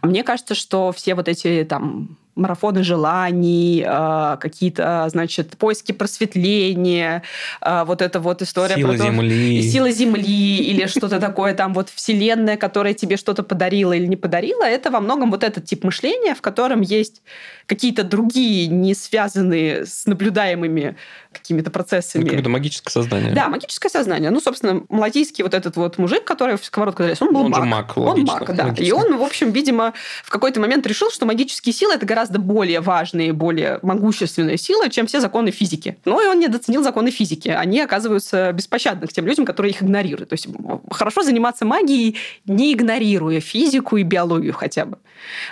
Мне кажется, что все вот эти там марафоны желаний, а, какие-то, значит, поиски просветления, а, вот эта вот история сила про то, земли. сила земли или что-то такое там вот вселенная, которая тебе что-то подарила или не подарила, это во многом вот этот тип мышления, в котором есть какие-то другие, не связанные с наблюдаемыми какими-то процессами. Ну, какое-то магическое сознание. Да, магическое сознание. Ну, собственно, малазийский вот этот вот мужик, который в сковородку залез, он был Он же маг. маг, Он маг, да. И он, в общем, видимо, в какой-то момент решил, что магические силы это гораздо более важные, более могущественные силы, чем все законы физики. Но и он недооценил законы физики. Они оказываются беспощадны к тем людям, которые их игнорируют. То есть хорошо заниматься магией, не игнорируя физику и биологию хотя бы.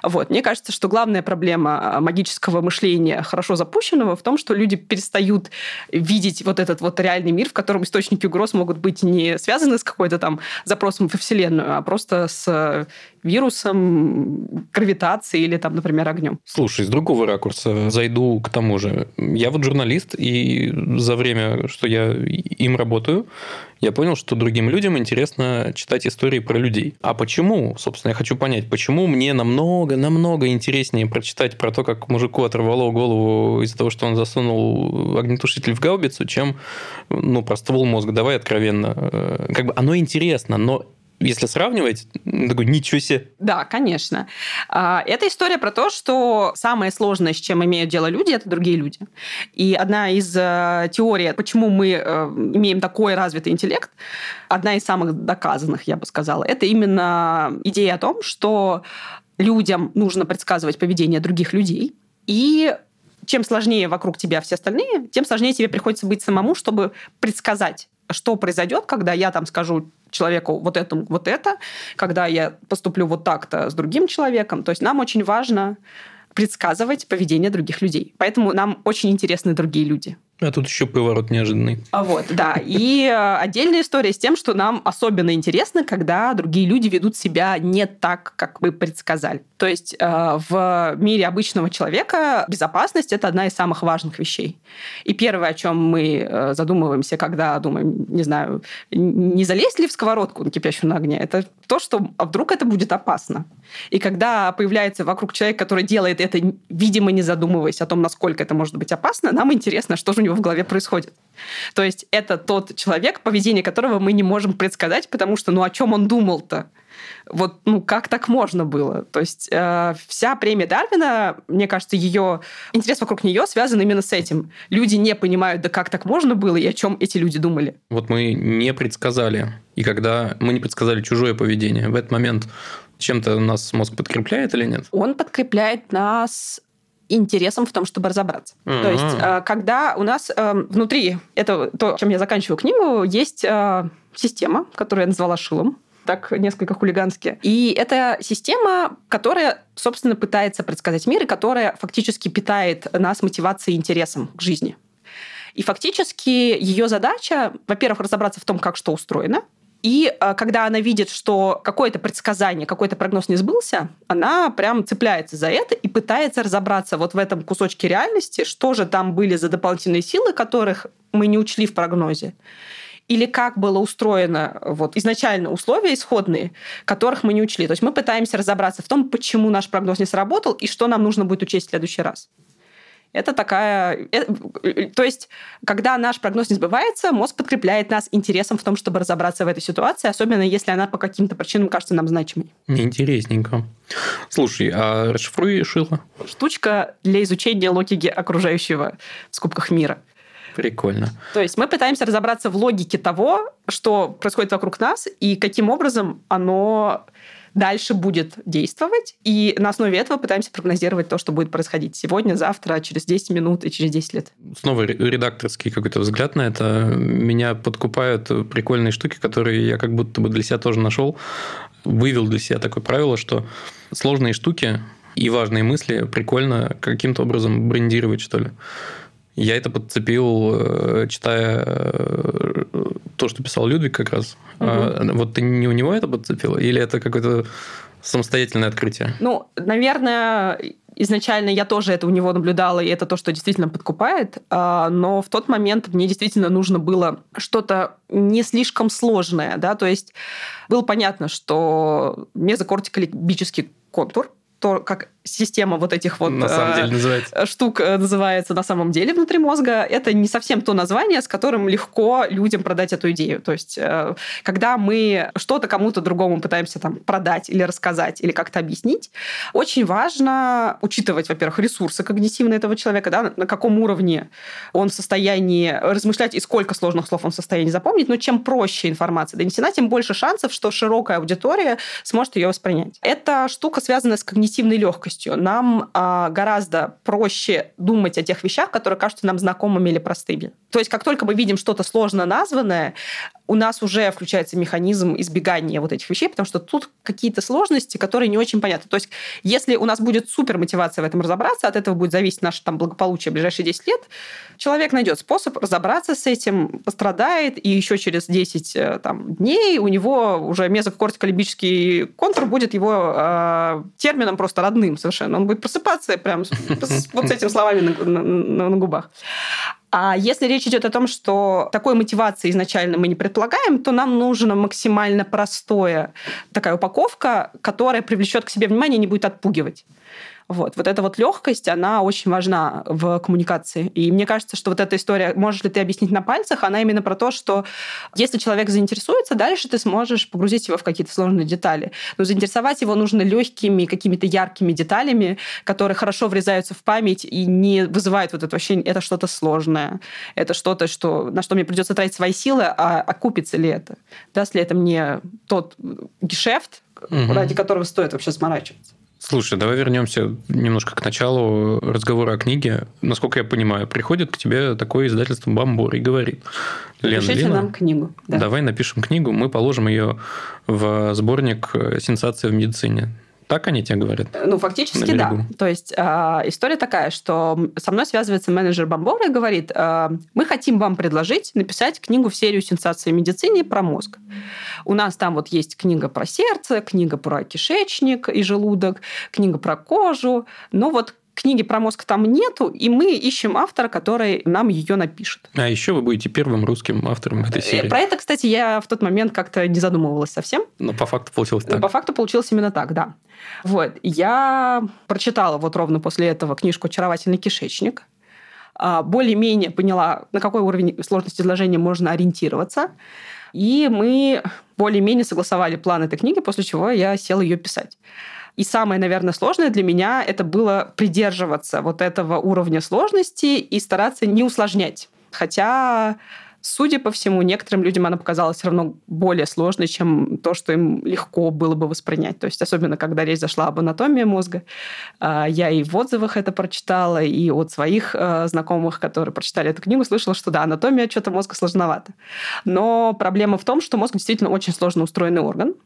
Вот. Мне кажется, что главная проблема магического мышления, хорошо запущенного, в том, что люди перестают видеть вот этот вот реальный мир, в котором источники угроз могут быть не связаны с какой-то там запросом во Вселенную, а просто с вирусом, гравитацией или там, например, огнем. Слушай, с другого ракурса зайду к тому же. Я вот журналист, и за время, что я им работаю, я понял, что другим людям интересно читать истории про людей. А почему? Собственно, я хочу понять, почему мне намного, намного интереснее прочитать про то, как мужику оторвало голову из-за того, что он засунул огнетушитель в гаубицу, чем ну, про ствол мозга. Давай откровенно. Э, Как бы оно интересно, но если сравнивать, такой, ничего себе. Да, конечно. А, Это история про то, что самое сложное, с чем имеют дело люди, это другие люди. И одна из э, теорий, почему мы э, имеем такой развитый интеллект, одна из самых доказанных, я бы сказала, это именно идея о том, что людям нужно предсказывать поведение других людей, и чем сложнее вокруг тебя все остальные, тем сложнее тебе приходится быть самому, чтобы предсказать, что произойдет, когда я там скажу человеку вот этому вот это, когда я поступлю вот так-то с другим человеком. То есть нам очень важно предсказывать поведение других людей. Поэтому нам очень интересны другие люди. А тут еще поворот неожиданный. А Вот, да. И э, отдельная история с тем, что нам особенно интересно, когда другие люди ведут себя не так, как мы предсказали. То есть э, в мире обычного человека безопасность это одна из самых важных вещей. И первое, о чем мы э, задумываемся, когда думаем, не знаю, не залезть ли в сковородку на кипящую на огне, это то, что а вдруг это будет опасно. И когда появляется вокруг человек, который делает это, видимо, не задумываясь о том, насколько это может быть опасно, нам интересно, что же у него в голове происходит. То есть это тот человек, поведение которого мы не можем предсказать, потому что, ну, о чем он думал-то? Вот, ну, как так можно было? То есть э, вся премия Дарвина, мне кажется, ее интерес вокруг нее связан именно с этим. Люди не понимают, да как так можно было и о чем эти люди думали. Вот мы не предсказали, и когда мы не предсказали чужое поведение, в этот момент чем-то нас мозг подкрепляет или нет? Он подкрепляет нас интересом в том, чтобы разобраться. Ага. То есть, э, когда у нас э, внутри, это то, чем я заканчиваю книгу, есть э, система, которую я назвала шилом, так несколько хулигански. И это система, которая, собственно, пытается предсказать мир, и которая фактически питает нас мотивацией и интересом к жизни. И фактически ее задача, во-первых, разобраться в том, как что устроено, и э, когда она видит, что какое-то предсказание, какой-то прогноз не сбылся, она прям цепляется за это и пытается разобраться вот в этом кусочке реальности, что же там были за дополнительные силы, которых мы не учли в прогнозе. Или как было устроено вот, изначально условия исходные, которых мы не учли. То есть мы пытаемся разобраться в том, почему наш прогноз не сработал и что нам нужно будет учесть в следующий раз. Это такая... э, То есть, когда наш прогноз не сбывается, мозг подкрепляет нас интересом в том, чтобы разобраться в этой ситуации, особенно если она по каким-то причинам кажется нам значимой. Интересненько. Слушай, а расшифруй Шила? Штучка для изучения логики окружающего в скобках мира. Прикольно. То есть мы пытаемся разобраться в логике того, что происходит вокруг нас, и каким образом оно дальше будет действовать, и на основе этого пытаемся прогнозировать то, что будет происходить сегодня, завтра, через 10 минут и через 10 лет. Снова редакторский какой-то взгляд на это. Меня подкупают прикольные штуки, которые я как будто бы для себя тоже нашел. Вывел для себя такое правило, что сложные штуки и важные мысли прикольно каким-то образом брендировать, что ли. Я это подцепил, э, читая э, то, что писал Людвиг как раз. Угу. Вот ты не у него это подцепила? Или это какое-то самостоятельное открытие? Ну, наверное, изначально я тоже это у него наблюдала, и это то, что действительно подкупает. А, но в тот момент мне действительно нужно было что-то не слишком сложное. Да? То есть было понятно, что мезокортиколибический контур, то, как система вот этих вот на самом деле называется. штук э, называется на самом деле внутри мозга, это не совсем то название, с которым легко людям продать эту идею. То есть, э, когда мы что-то кому-то другому пытаемся там продать или рассказать, или как-то объяснить, очень важно учитывать, во-первых, ресурсы когнитивные этого человека, да, на каком уровне он в состоянии размышлять и сколько сложных слов он в состоянии запомнить. Но чем проще информация донесена, тем больше шансов, что широкая аудитория сможет ее воспринять. Эта штука связана с когнитивной легкостью легкостью. Нам а, гораздо проще думать о тех вещах, которые кажутся нам знакомыми или простыми. То есть как только мы видим что-то сложно названное, у нас уже включается механизм избегания вот этих вещей, потому что тут какие-то сложности, которые не очень понятны. То есть если у нас будет супер мотивация в этом разобраться, от этого будет зависеть наше там, благополучие в ближайшие 10 лет, человек найдет способ разобраться с этим, пострадает, и еще через 10 э, там, дней у него уже мезокортиколибический контур будет его э, термином просто родным совершенно. Он будет просыпаться прям вот с этими словами на губах. А если речь идет о том, что такой мотивации изначально мы не предполагаем, то нам нужна максимально простая такая упаковка, которая привлечет к себе внимание и не будет отпугивать. Вот. вот эта вот легкость, она очень важна в коммуникации. И мне кажется, что вот эта история, можешь ли ты объяснить на пальцах, она именно про то, что если человек заинтересуется, дальше ты сможешь погрузить его в какие-то сложные детали. Но заинтересовать его нужно легкими, какими-то яркими деталями, которые хорошо врезаются в память и не вызывают вот это ощущение, это что-то сложное, это что-то, что, на что мне придется тратить свои силы, а окупится ли это? Даст ли это мне тот гешефт, угу. ради которого стоит вообще заморачиваться? Слушай, давай вернемся немножко к началу разговора о книге. Насколько я понимаю, приходит к тебе такое издательство «Бомбора» и говорит, Лена, Пишите Лена, нам книгу. Да. Давай напишем книгу, мы положим ее в сборник «Сенсация в медицине». Так они тебе говорят? Ну, фактически, да. То есть э, история такая, что со мной связывается менеджер «Бомбора» и говорит, э, мы хотим вам предложить написать книгу в серию сенсации в медицине про мозг. У нас там вот есть книга про сердце, книга про кишечник и желудок, книга про кожу, но вот книги про мозг там нету, и мы ищем автора, который нам ее напишет. А еще вы будете первым русским автором этой э, серии. Про это, кстати, я в тот момент как-то не задумывалась совсем. Но по факту получилось так. По факту получилось именно так, да. Вот. Я прочитала вот ровно после этого книжку «Очаровательный кишечник», а, более-менее поняла, на какой уровень сложности изложения можно ориентироваться. И мы более-менее согласовали план этой книги, после чего я села ее писать. И самое, наверное, сложное для меня это было придерживаться вот этого уровня сложности и стараться не усложнять. Хотя Судя по всему, некоторым людям она показалась все равно более сложной, чем то, что им легко было бы воспринять. То есть особенно, когда речь зашла об анатомии мозга. А, я и в отзывах это прочитала, и от своих а, знакомых, которые прочитали эту книгу, слышала, что да, анатомия что-то мозга сложновато. Но проблема в том, что мозг действительно очень сложно устроенный орган.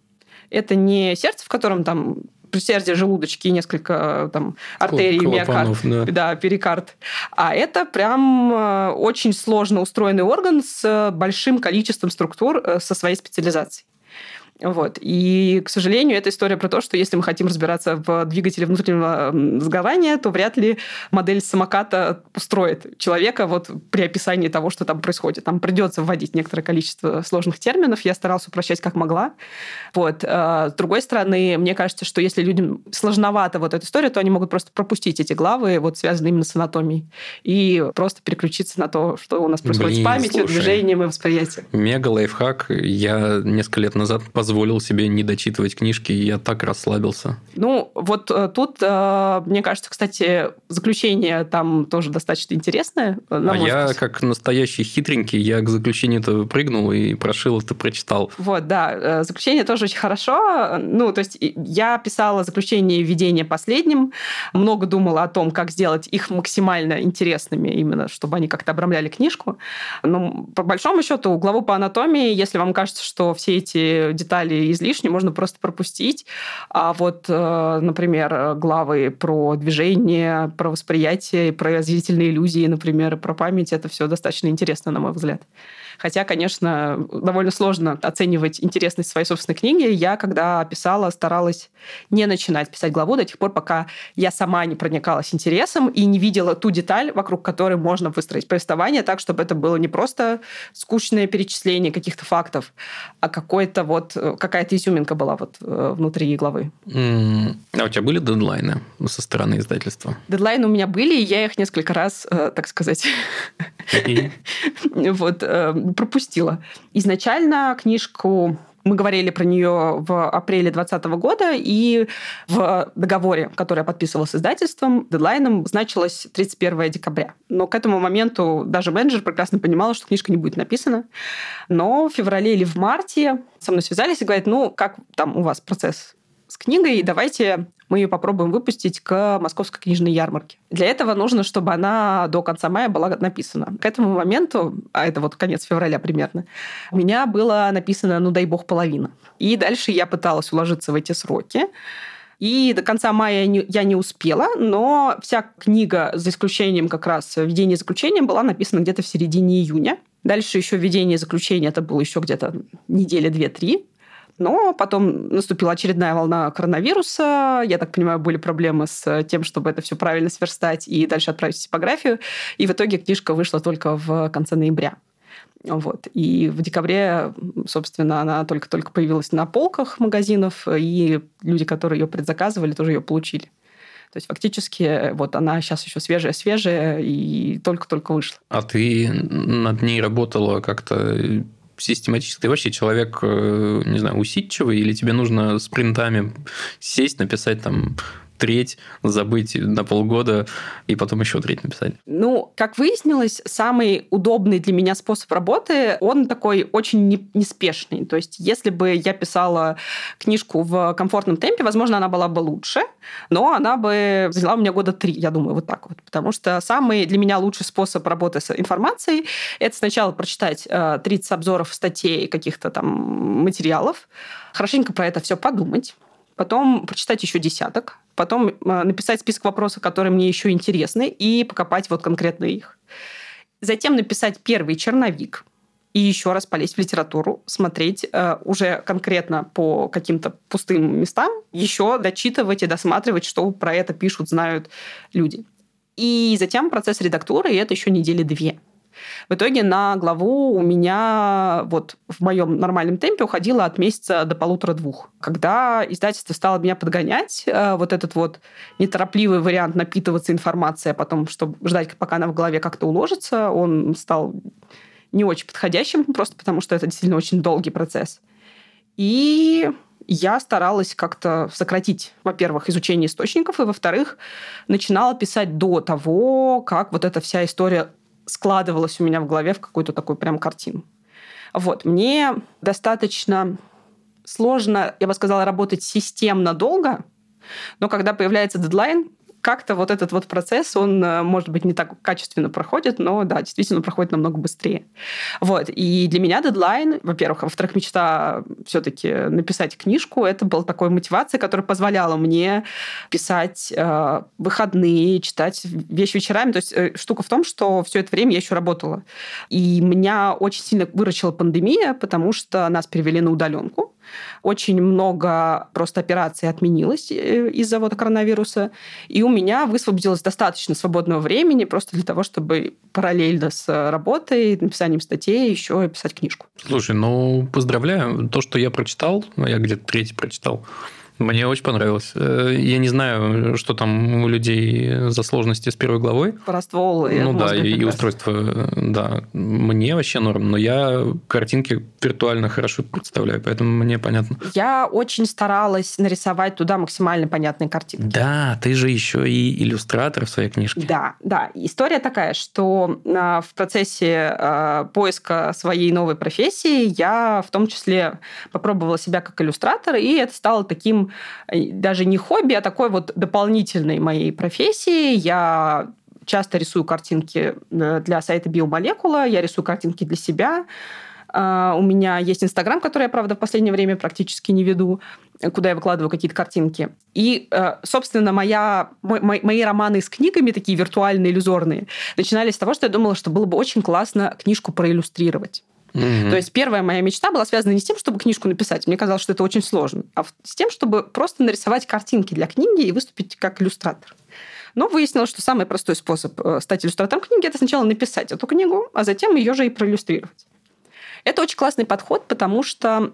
Это не сердце, в котором там предсердие, желудочки и несколько там артерий, миокард, да. да, перикард. А это прям э, очень сложно устроенный орган с большим количеством структур э, со своей специализацией. Вот. И, к сожалению, это история про то, что если мы хотим разбираться в двигателе внутреннего сгорания, то вряд ли модель самоката устроит человека вот при описании того, что там происходит. Там придется вводить некоторое количество сложных терминов. Я старалась упрощать как могла. Вот. А, с другой стороны, мне кажется, что если людям сложновато вот эта история, то они могут просто пропустить эти главы, вот связанные именно с анатомией, и просто переключиться на то, что у нас происходит Блин, с памятью, слушай, движением и восприятием. Мега лайфхак. Я несколько лет назад позволил позволил себе не дочитывать книжки, и я так расслабился. Ну, вот э, тут, э, мне кажется, кстати, заключение там тоже достаточно интересное. а я, вкус. как настоящий хитренький, я к заключению-то прыгнул и прошил это, прочитал. Вот, да, заключение тоже очень хорошо. Ну, то есть я писала заключение введения последним, много думала о том, как сделать их максимально интересными, именно чтобы они как-то обрамляли книжку. Но по большому счету, главу по анатомии, если вам кажется, что все эти детали излишни, можно просто пропустить. А вот, э, например, главы про движение, про восприятие, про зрительные иллюзии, например, про память, это все достаточно интересно, на мой взгляд. Хотя, конечно, довольно сложно оценивать интересность своей собственной книги. Я, когда писала, старалась не начинать писать главу до тех пор, пока я сама не проникалась интересом и не видела ту деталь, вокруг которой можно выстроить повествование так, чтобы это было не просто скучное перечисление каких-то фактов, а какой-то вот какая-то изюминка была вот э, внутри главы. Mm. А у тебя были дедлайны со стороны издательства? Дедлайны у меня были, и я их несколько раз, э, так сказать, вот э, пропустила. Изначально книжку мы говорили про нее в апреле 2020 года, и в договоре, который я подписывала с издательством, дедлайном значилось 31 декабря. Но к этому моменту даже менеджер прекрасно понимала, что книжка не будет написана. Но в феврале или в марте со мной связались и говорят, ну, как там у вас процесс с книгой, давайте мы ее попробуем выпустить к Московской книжной ярмарке. Для этого нужно, чтобы она до конца мая была написана. К этому моменту, а это вот конец февраля примерно, у меня было написано, ну дай бог, половина. И дальше я пыталась уложиться в эти сроки. И до конца мая я не успела, но вся книга, за исключением как раз введения заключения, была написана где-то в середине июня. Дальше еще введение заключения, это было еще где-то недели две-три. Но потом наступила очередная волна коронавируса. Я так понимаю, были проблемы с тем, чтобы это все правильно сверстать и дальше отправить в типографию. И в итоге книжка вышла только в конце ноября. Вот. И в декабре, собственно, она только-только появилась на полках магазинов, и люди, которые ее предзаказывали, тоже ее получили. То есть фактически вот она сейчас еще свежая-свежая и только-только вышла. А ты над ней работала как-то систематически. Ты вообще человек, э, не знаю, усидчивый, или тебе нужно спринтами сесть, написать там треть, забыть на полгода и потом еще треть написать? Ну, как выяснилось, самый удобный для меня способ работы, он такой очень неспешный. То есть, если бы я писала книжку в комфортном темпе, возможно, она была бы лучше, но она бы заняла у меня года три, я думаю, вот так вот. Потому что самый для меня лучший способ работы с информацией – это сначала прочитать 30 э, обзоров статей каких-то там материалов, хорошенько про это все подумать, потом прочитать еще десяток, потом э, написать список вопросов, которые мне еще интересны, и покопать вот конкретно их. Затем написать первый черновик, и еще раз полезть в литературу, смотреть э, уже конкретно по каким-то пустым местам, еще дочитывать и досматривать, что про это пишут, знают люди. И затем процесс редактуры, и это еще недели две. В итоге на главу у меня вот в моем нормальном темпе уходило от месяца до полутора-двух. Когда издательство стало меня подгонять, э, вот этот вот неторопливый вариант напитываться информацией, а потом, чтобы ждать, пока она в голове как-то уложится, он стал не очень подходящим, просто потому что это действительно очень долгий процесс. И я старалась как-то сократить, во-первых, изучение источников, и, во-вторых, начинала писать до того, как вот эта вся история складывалось у меня в голове в какую-то такую прям картину. Вот. Мне достаточно сложно, я бы сказала, работать системно долго, но когда появляется дедлайн, как-то вот этот вот процесс, он, э, может быть, не так качественно проходит, но, да, действительно проходит намного быстрее. Вот. И для меня дедлайн, во-первых, а во-вторых, мечта все-таки написать книжку, это была такой мотивация, которая позволяла мне писать э, выходные, читать вещи вечерами. То есть э, штука в том, что все это время я еще работала. И меня очень сильно выручила пандемия, потому что нас перевели на удаленку. Очень много просто операций отменилось э, из-за вот коронавируса. И у меня высвободилось достаточно свободного времени просто для того, чтобы параллельно с работой, написанием статей, еще писать книжку. Слушай, ну, поздравляю. То, что я прочитал, ну, я где-то третий прочитал, Мне очень понравилось. Э, я не знаю, что там у людей за сложности с первой главой. Раствол. Ну да, и, и устройство, да. Мне вообще норм, но я картинки виртуально хорошо представляю, поэтому мне понятно. Я очень старалась нарисовать туда максимально понятные картинки. Да, ты же еще и иллюстратор в своей книжке. Да, да. История такая, что а, в процессе а, поиска своей новой профессии я в том числе попробовала себя как иллюстратор, и это стало таким даже не хобби, а такой вот дополнительной моей профессии. Я часто рисую картинки э, для сайта Биомолекула, я рисую картинки для себя. А, у меня есть Инстаграм, который я, правда, в последнее время практически не веду, куда я выкладываю какие-то картинки. И, э, собственно, моя, мой, мои романы с книгами, такие виртуальные, иллюзорные, начинались с того, что я думала, что было бы очень классно книжку проиллюстрировать. Угу. То есть первая моя мечта была связана не с тем, чтобы книжку написать, мне казалось, что это очень сложно, а с тем, чтобы просто нарисовать картинки для книги и выступить как иллюстратор. Но выяснилось, что самый простой способ э, стать иллюстратором книги – это сначала написать эту книгу, а затем ее же и проиллюстрировать. Это очень классный подход, потому что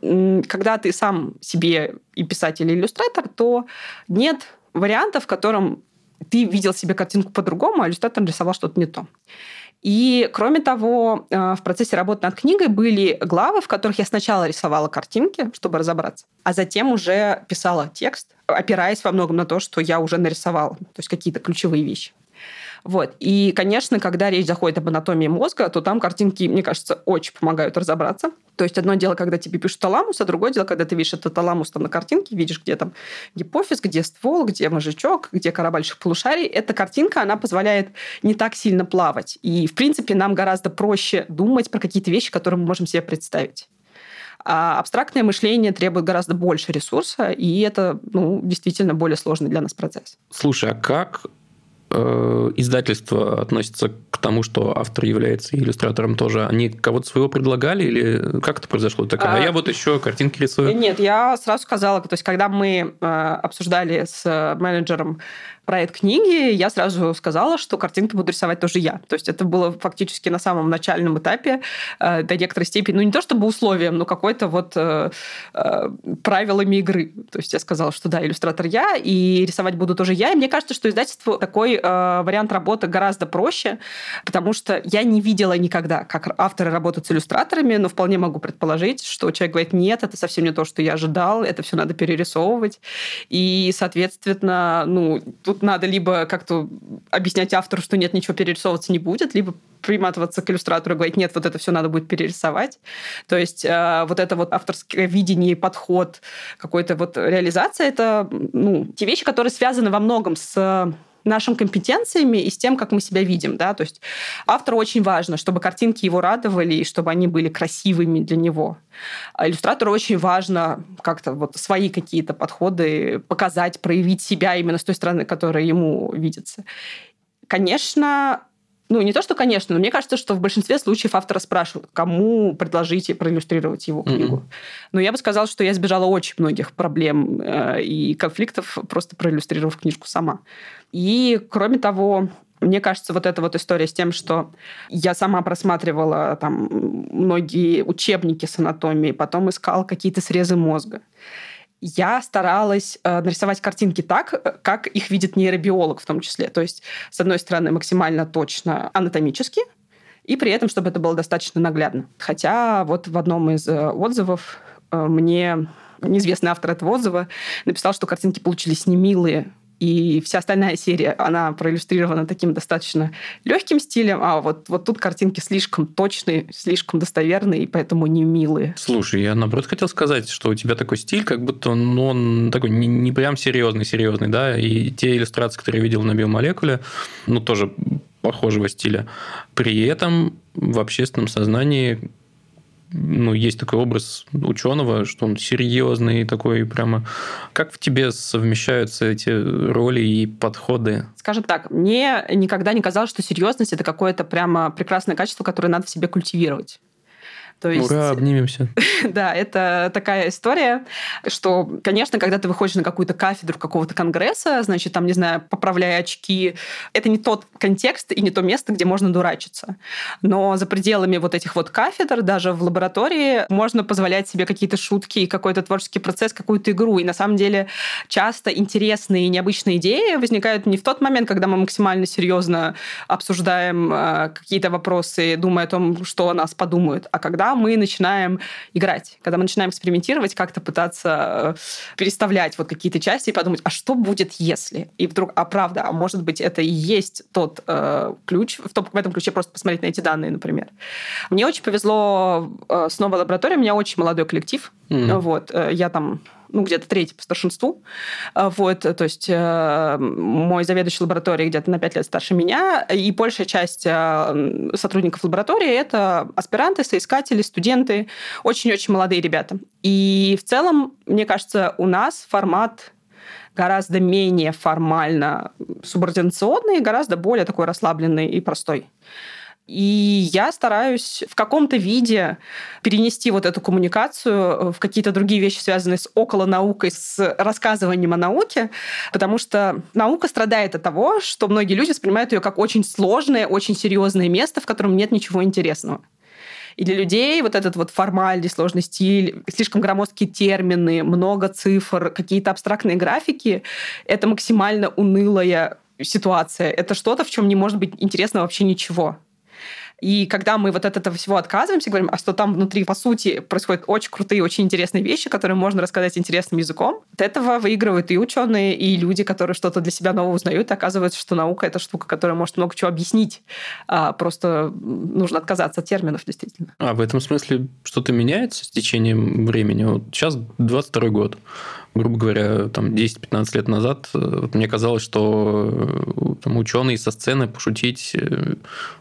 когда ты сам себе и писатель, и иллюстратор, то нет варианта, в котором ты видел себе картинку по-другому, а иллюстратор рисовал что-то не то. И, кроме того, э, в процессе работы над книгой были главы, в которых я сначала рисовала картинки, чтобы разобраться, а затем уже писала текст, опираясь во многом на то, что я уже нарисовала, то есть какие-то ключевые вещи. Вот. И, конечно, когда речь заходит об анатомии мозга, то там картинки, мне кажется, очень помогают разобраться. То есть одно дело, когда тебе пишут таламус, а другое дело, когда ты видишь этот таламус там на картинке, видишь, где там гипофиз, где ствол, где мозжечок, где кора больших полушарий. Эта картинка, она позволяет не так сильно плавать. И, в принципе, нам гораздо проще думать про какие-то вещи, которые мы можем себе представить. А абстрактное мышление требует гораздо больше ресурса, и это ну, действительно более сложный для нас процесс. Слушай, а как издательство относится к тому, что автор является иллюстратором тоже? Они кого-то своего предлагали или как это произошло? Так, а, а я вот еще картинки рисую. Нет, я сразу сказала, то есть когда мы э, обсуждали с менеджером проект книги, я сразу сказала, что картинки буду рисовать тоже я. То есть это было фактически на самом начальном этапе э, до некоторой степени, ну не то чтобы условием, но какой-то вот э, э, правилами игры. То есть я сказала, что да, иллюстратор я, и рисовать буду тоже я. И мне кажется, что издательству такой э, вариант работы гораздо проще, потому что я не видела никогда, как авторы работают с иллюстраторами, но вполне могу предположить, что человек говорит, нет, это совсем не то, что я ожидал, это все надо перерисовывать. И, соответственно, ну, тут тут надо либо как-то объяснять автору, что нет, ничего перерисовываться не будет, либо приматываться к иллюстратору и говорить, нет, вот это все надо будет перерисовать. То есть э, вот это вот авторское видение, подход, какой-то вот реализация, это ну, те вещи, которые связаны во многом с нашими компетенциями и с тем, как мы себя видим. Да? То есть автору очень важно, чтобы картинки его радовали и чтобы они были красивыми для него. А иллюстратору очень важно как-то вот свои какие-то подходы показать, проявить себя именно с той стороны, которая ему видится. Конечно, ну, не то, что, конечно, но мне кажется, что в большинстве случаев автора спрашивают, кому предложите проиллюстрировать его книгу. Mm-hmm. Но я бы сказала, что я избежала очень многих проблем э, и конфликтов, просто проиллюстрировав книжку сама. И, кроме того, мне кажется, вот эта вот история с тем, что я сама просматривала там многие учебники с анатомией, потом искала какие-то срезы мозга я старалась э, нарисовать картинки так, э, как их видит нейробиолог в том числе. То есть, с одной стороны, максимально точно анатомически, и при этом, чтобы это было достаточно наглядно. Хотя вот в одном из э, отзывов э, мне неизвестный автор этого отзыва написал, что картинки получились немилые, и вся остальная серия, она проиллюстрирована таким достаточно легким стилем, а вот, вот тут картинки слишком точные, слишком достоверные, и поэтому не милые. Слушай, я наоборот хотел сказать, что у тебя такой стиль, как будто ну, он такой не, не прям серьезный-серьезный, да, и те иллюстрации, которые я видел на биомолекуле, ну, тоже похожего стиля. При этом в общественном сознании ну, есть такой образ ученого, что он серьезный такой прямо. Как в тебе совмещаются эти роли и подходы? Скажем так, мне никогда не казалось, что серьезность это какое-то прямо прекрасное качество, которое надо в себе культивировать. То есть, Ура, обнимемся. да, это такая история, что, конечно, когда ты выходишь на какую-то кафедру какого-то конгресса, значит, там, не знаю, поправляя очки, это не тот контекст и не то место, где можно дурачиться. Но за пределами вот этих вот кафедр, даже в лаборатории, можно позволять себе какие-то шутки, какой-то творческий процесс, какую-то игру. И на самом деле часто интересные и необычные идеи возникают не в тот момент, когда мы максимально серьезно обсуждаем э, какие-то вопросы, думая о том, что о нас подумают, а когда мы начинаем играть, когда мы начинаем экспериментировать, как-то пытаться э, переставлять вот какие-то части и подумать, а что будет, если? И вдруг, а правда, а может быть, это и есть тот э, ключ, в, том, в этом ключе просто посмотреть на эти данные, например. Мне очень повезло э, с новой лабораторией, у меня очень молодой коллектив, mm-hmm. вот, э, я там ну, где-то третий по старшинству. А, вот, то есть э, мой заведующий лабораторией где-то на пять лет старше меня, и большая часть э, сотрудников лаборатории – это аспиранты, соискатели, студенты, очень-очень молодые ребята. И в целом, мне кажется, у нас формат гораздо менее формально субординационный, гораздо более такой расслабленный и простой. И я стараюсь в каком-то виде перенести вот эту коммуникацию в какие-то другие вещи, связанные с около наукой, с рассказыванием о науке, потому что наука страдает от того, что многие люди воспринимают ее как очень сложное, очень серьезное место, в котором нет ничего интересного. И для людей вот этот вот формальный сложный стиль, слишком громоздкие термины, много цифр, какие-то абстрактные графики — это максимально унылая ситуация. Это что-то, в чем не может быть интересно вообще ничего. И когда мы вот от этого всего отказываемся, говорим, а что там внутри, по сути, происходят очень крутые, очень интересные вещи, которые можно рассказать интересным языком, от этого выигрывают и ученые, и люди, которые что-то для себя нового узнают, и оказывается, что наука — это штука, которая может много чего объяснить. А просто нужно отказаться от терминов, действительно. А в этом смысле что-то меняется с течением времени? Вот сейчас 22 год грубо говоря, там 10-15 лет назад э, мне казалось, что э, там, ученый со сцены пошутить, э,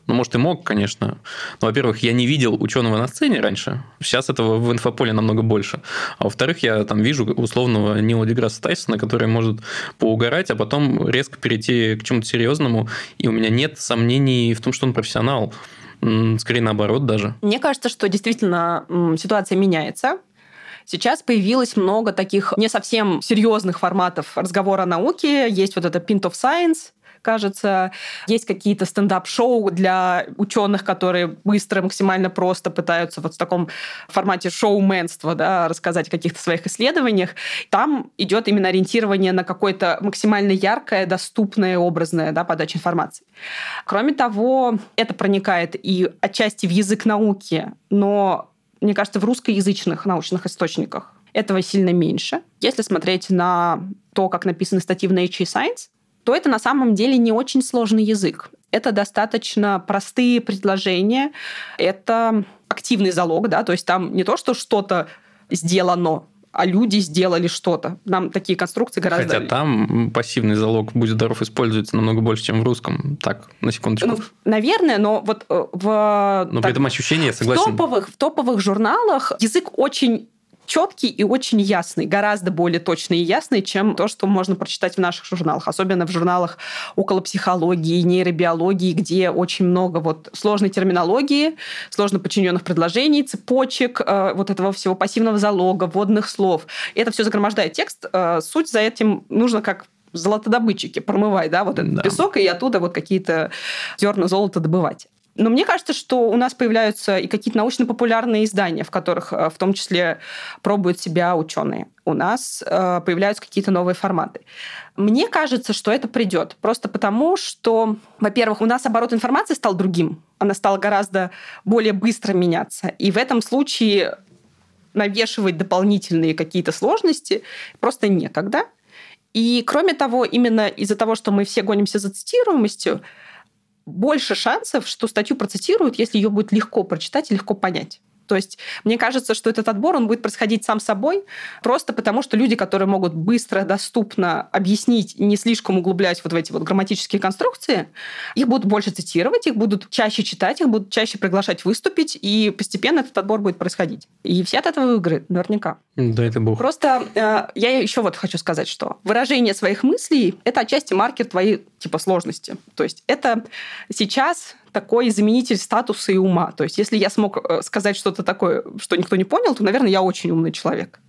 ну, может, и мог, конечно. Но, во-первых, я не видел ученого на сцене раньше. Сейчас этого в инфополе намного больше. А во-вторых, я там вижу условного Нила Деграсса Тайсона, который может поугарать, а потом резко перейти к чему-то серьезному. И у меня нет сомнений в том, что он профессионал. Скорее наоборот даже. Мне кажется, что действительно ситуация меняется. Сейчас появилось много таких не совсем серьезных форматов разговора о науке. Есть вот это Pint of Science, кажется. Есть какие-то стендап-шоу для ученых, которые быстро, максимально просто пытаются вот в таком формате шоуменства да, рассказать о каких-то своих исследованиях. Там идет именно ориентирование на какое-то максимально яркое, доступное, образное да, подача информации. Кроме того, это проникает и отчасти в язык науки, но мне кажется, в русскоязычных научных источниках этого сильно меньше. Если смотреть на то, как написаны статьи в Nature Science, то это на самом деле не очень сложный язык. Это достаточно простые предложения, это активный залог, да, то есть там не то, что что-то сделано, а люди сделали что-то. Нам такие конструкции гораздо... Хотя там пассивный залог «будь здоров» используется намного больше, чем в русском. Так, на секундочку. Ну, наверное, но вот э, в... Но так, при этом ощущение, согласен. В топовых, в топовых журналах язык очень четкий и очень ясный, гораздо более точный и ясный, чем то, что можно прочитать в наших журналах, особенно в журналах около психологии, нейробиологии, где очень много вот сложной терминологии, сложно подчиненных предложений, цепочек, э, вот этого всего пассивного залога, вводных слов. Это все загромождает текст. Э, суть за этим нужно как золотодобытчики, промывай, да, вот этот да. песок, и оттуда вот какие-то зерна золота добывать. Но мне кажется, что у нас появляются и какие-то научно-популярные издания, в которых э, в том числе пробуют себя ученые. У нас э, появляются какие-то новые форматы. Мне кажется, что это придет. Просто потому, что, во-первых, у нас оборот информации стал другим. Она стала гораздо более быстро меняться. И в этом случае навешивать дополнительные какие-то сложности просто некогда. И кроме того, именно из-за того, что мы все гонимся за цитируемостью, больше шансов, что статью процитируют, если ее будет легко прочитать и легко понять. То есть мне кажется, что этот отбор, он будет происходить сам собой, просто потому что люди, которые могут быстро, доступно объяснить, не слишком углубляясь вот в эти вот грамматические конструкции, их будут больше цитировать, их будут чаще читать, их будут чаще приглашать выступить, и постепенно этот отбор будет происходить. И все от этого выиграют, наверняка. Да, это бог. Просто э, я еще вот хочу сказать, что выражение своих мыслей – это отчасти маркер твоей типа сложности. То есть это сейчас такой заменитель статуса и ума. То есть, если я смог э, сказать что-то такое, что никто не понял, то, наверное, я очень умный человек.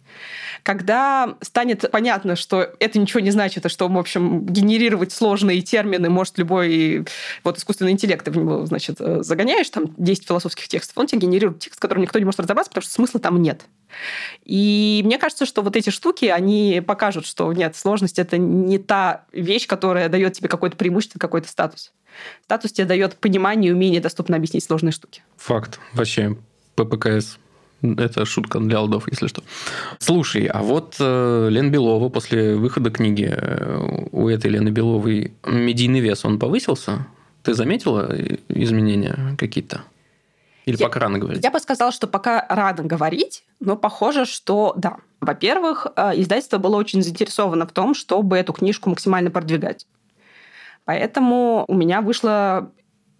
Когда станет понятно, что это ничего не значит, и что, в общем, генерировать сложные термины может любой вот искусственный интеллект, ты в него, значит, э, загоняешь там 10 философских текстов, он тебе генерирует текст, который никто не может разобраться, потому что смысла там нет. И мне кажется, что вот эти штуки, они покажут, что нет, сложность — это не та вещь, которая дает тебе какое-то преимущество, какой-то статус. Статус тебе дает понимание и умение доступно объяснить сложные штуки. Факт. Вообще, ППКС это шутка для алдов, если что. Слушай, а вот э, Лен Белова после выхода книги э, у этой Лены Беловой медийный вес, он повысился? Ты заметила изменения какие-то? Или я, пока рано говорить? Я бы сказала, что пока рано говорить, но похоже, что да. Во-первых, э, издательство было очень заинтересовано в том, чтобы эту книжку максимально продвигать. Поэтому у меня вышло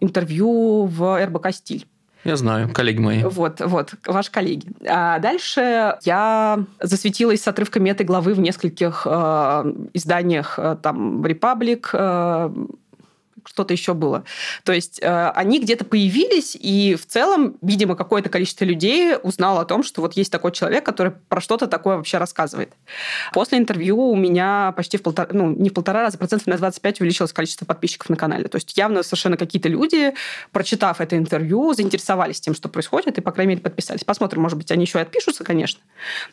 интервью в РБК «Стиль». Я знаю, коллеги мои. Вот, вот, ваши коллеги. А дальше я засветилась с отрывками этой главы в нескольких э, изданиях, э, там, «Репаблик», э, что-то еще было. То есть э, они где-то появились, и в целом, видимо, какое-то количество людей узнало о том, что вот есть такой человек, который про что-то такое вообще рассказывает. После интервью у меня почти в полтора, ну, не в полтора раза, процентов на 25 увеличилось количество подписчиков на канале. То есть явно совершенно какие-то люди, прочитав это интервью, заинтересовались тем, что происходит, и, по крайней мере, подписались. Посмотрим, может быть, они еще и отпишутся, конечно.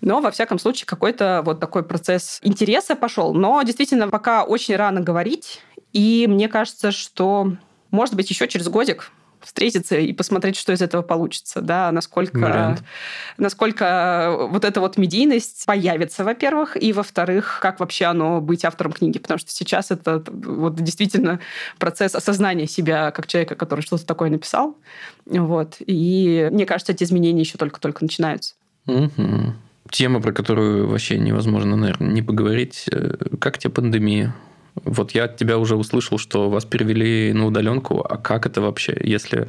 Но, во всяком случае, какой-то вот такой процесс интереса пошел. Но действительно, пока очень рано говорить, и мне кажется, что, может быть, еще через годик встретиться и посмотреть, что из этого получится, да, насколько, насколько вот эта вот медийность появится, во-первых, и, во-вторых, как вообще оно быть автором книги, потому что сейчас это вот действительно процесс осознания себя как человека, который что-то такое написал, вот, и мне кажется, эти изменения еще только-только начинаются. Угу. Тема, про которую вообще невозможно, наверное, не поговорить. Э, как тебе пандемия? Вот я от тебя уже услышал, что вас перевели на удаленку. А как это вообще, если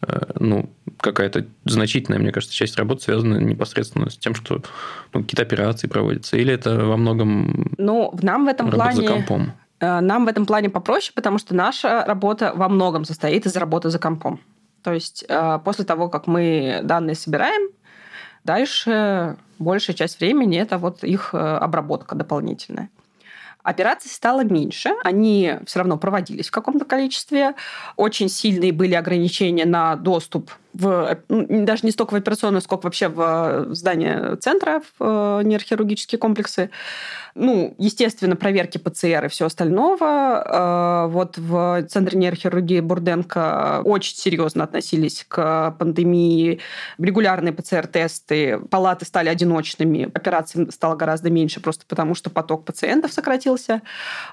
э, ну, какая-то значительная, мне кажется, часть работы связана непосредственно с тем, что ну, какие-то операции проводятся? Или это во многом Ну, нам в этом плане... за компом? Э, нам в этом плане попроще, потому что наша работа во многом состоит из работы за компом. То есть э, после того, как мы данные собираем, дальше большая часть времени это вот их обработка дополнительная. Операций стало меньше, они все равно проводились в каком-то количестве. Очень сильные были ограничения на доступ в, даже не столько в операционную, сколько вообще в здание центра, в э, нейрохирургические комплексы. Ну, естественно, проверки ПЦР и все остального. Э, вот в Центре нейрохирургии Бурденко очень серьезно относились к пандемии. Регулярные ПЦР-тесты, палаты стали одиночными, операций стало гораздо меньше, просто потому что поток пациентов сократился.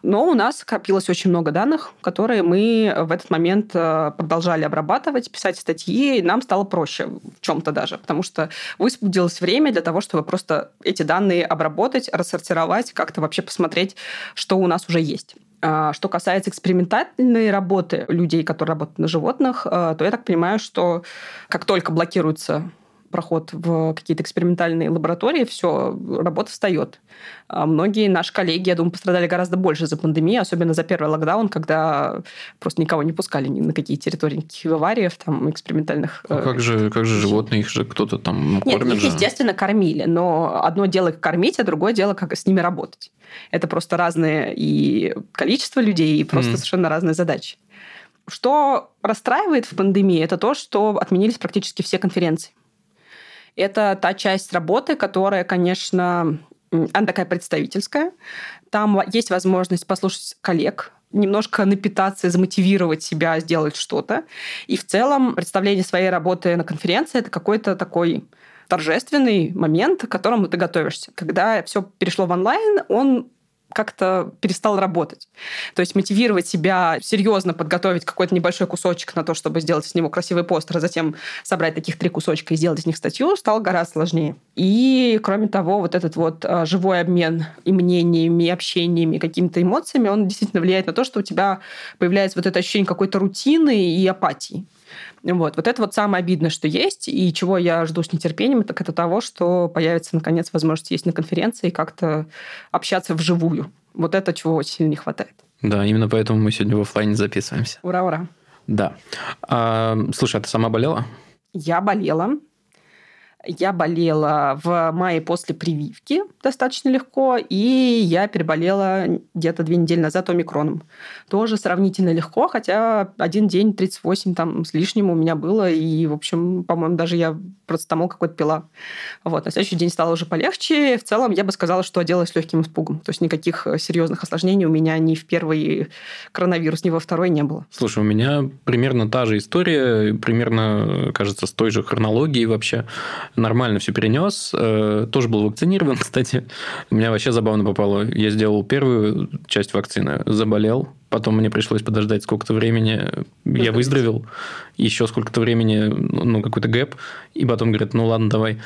Но у нас копилось очень много данных, которые мы в этот момент э, продолжали обрабатывать, писать статьи, нам стало проще в чем-то даже, потому что высвободилось время для того, чтобы просто эти данные обработать, рассортировать, как-то вообще посмотреть, что у нас уже есть. А, что касается экспериментальной работы людей, которые работают на животных, э, то я так понимаю, что как только блокируется проход в какие-то экспериментальные лаборатории, все, работа встает. А многие наши коллеги, я думаю, пострадали гораздо больше за пандемию, особенно за первый локдаун, когда просто никого не пускали ни на какие территории, никаких авариев, там, экспериментальных. А как же, как же животные, их же кто-то там Нет, их, же. естественно, кормили, но одно дело кормить, а другое дело, как с ними работать. Это просто разное и количество людей, и просто mm. совершенно разные задачи. Что расстраивает в пандемии, это то, что отменились практически все конференции. Это та часть работы, которая, конечно, она такая представительская. Там есть возможность послушать коллег, немножко напитаться замотивировать себя сделать что-то. И в целом представление своей работы на конференции – это какой-то такой торжественный момент, к которому ты готовишься. Когда все перешло в онлайн, он как-то перестал работать. То есть мотивировать себя серьезно подготовить какой-то небольшой кусочек на то, чтобы сделать из него красивый постер, а затем собрать таких три кусочка и сделать из них статью, стало гораздо сложнее. И, кроме того, вот этот вот а, живой обмен и мнениями, и общениями, какими-то эмоциями, он действительно влияет на то, что у тебя появляется вот это ощущение какой-то рутины и апатии. Вот. вот это вот самое обидное, что есть, и чего я жду с нетерпением, так это того, что появится, наконец, возможность есть на конференции и как-то общаться вживую. Вот это чего очень сильно не хватает. Да, именно поэтому мы сегодня в офлайне записываемся. Ура, ура. Да. А, слушай, а ты сама болела? Я болела. Я болела в мае после прививки достаточно легко, и я переболела где-то две недели назад омикроном. Тоже сравнительно легко, хотя один день 38 там с лишним у меня было, и, в общем, по-моему, даже я процетамол какой-то пила. Вот. На следующий день стало уже полегче. В целом, я бы сказала, что оделась легким испугом. То есть никаких серьезных осложнений у меня ни в первый коронавирус, ни во второй не было. Слушай, у меня примерно та же история, примерно, кажется, с той же хронологией вообще нормально все перенес. Э, тоже был вакцинирован, кстати. У меня вообще забавно попало. Я сделал первую часть вакцины, заболел, Потом мне пришлось подождать сколько-то времени. Я выздоровел. Еще сколько-то времени, ну, какой-то гэп. И потом говорят, ну, ладно, давай.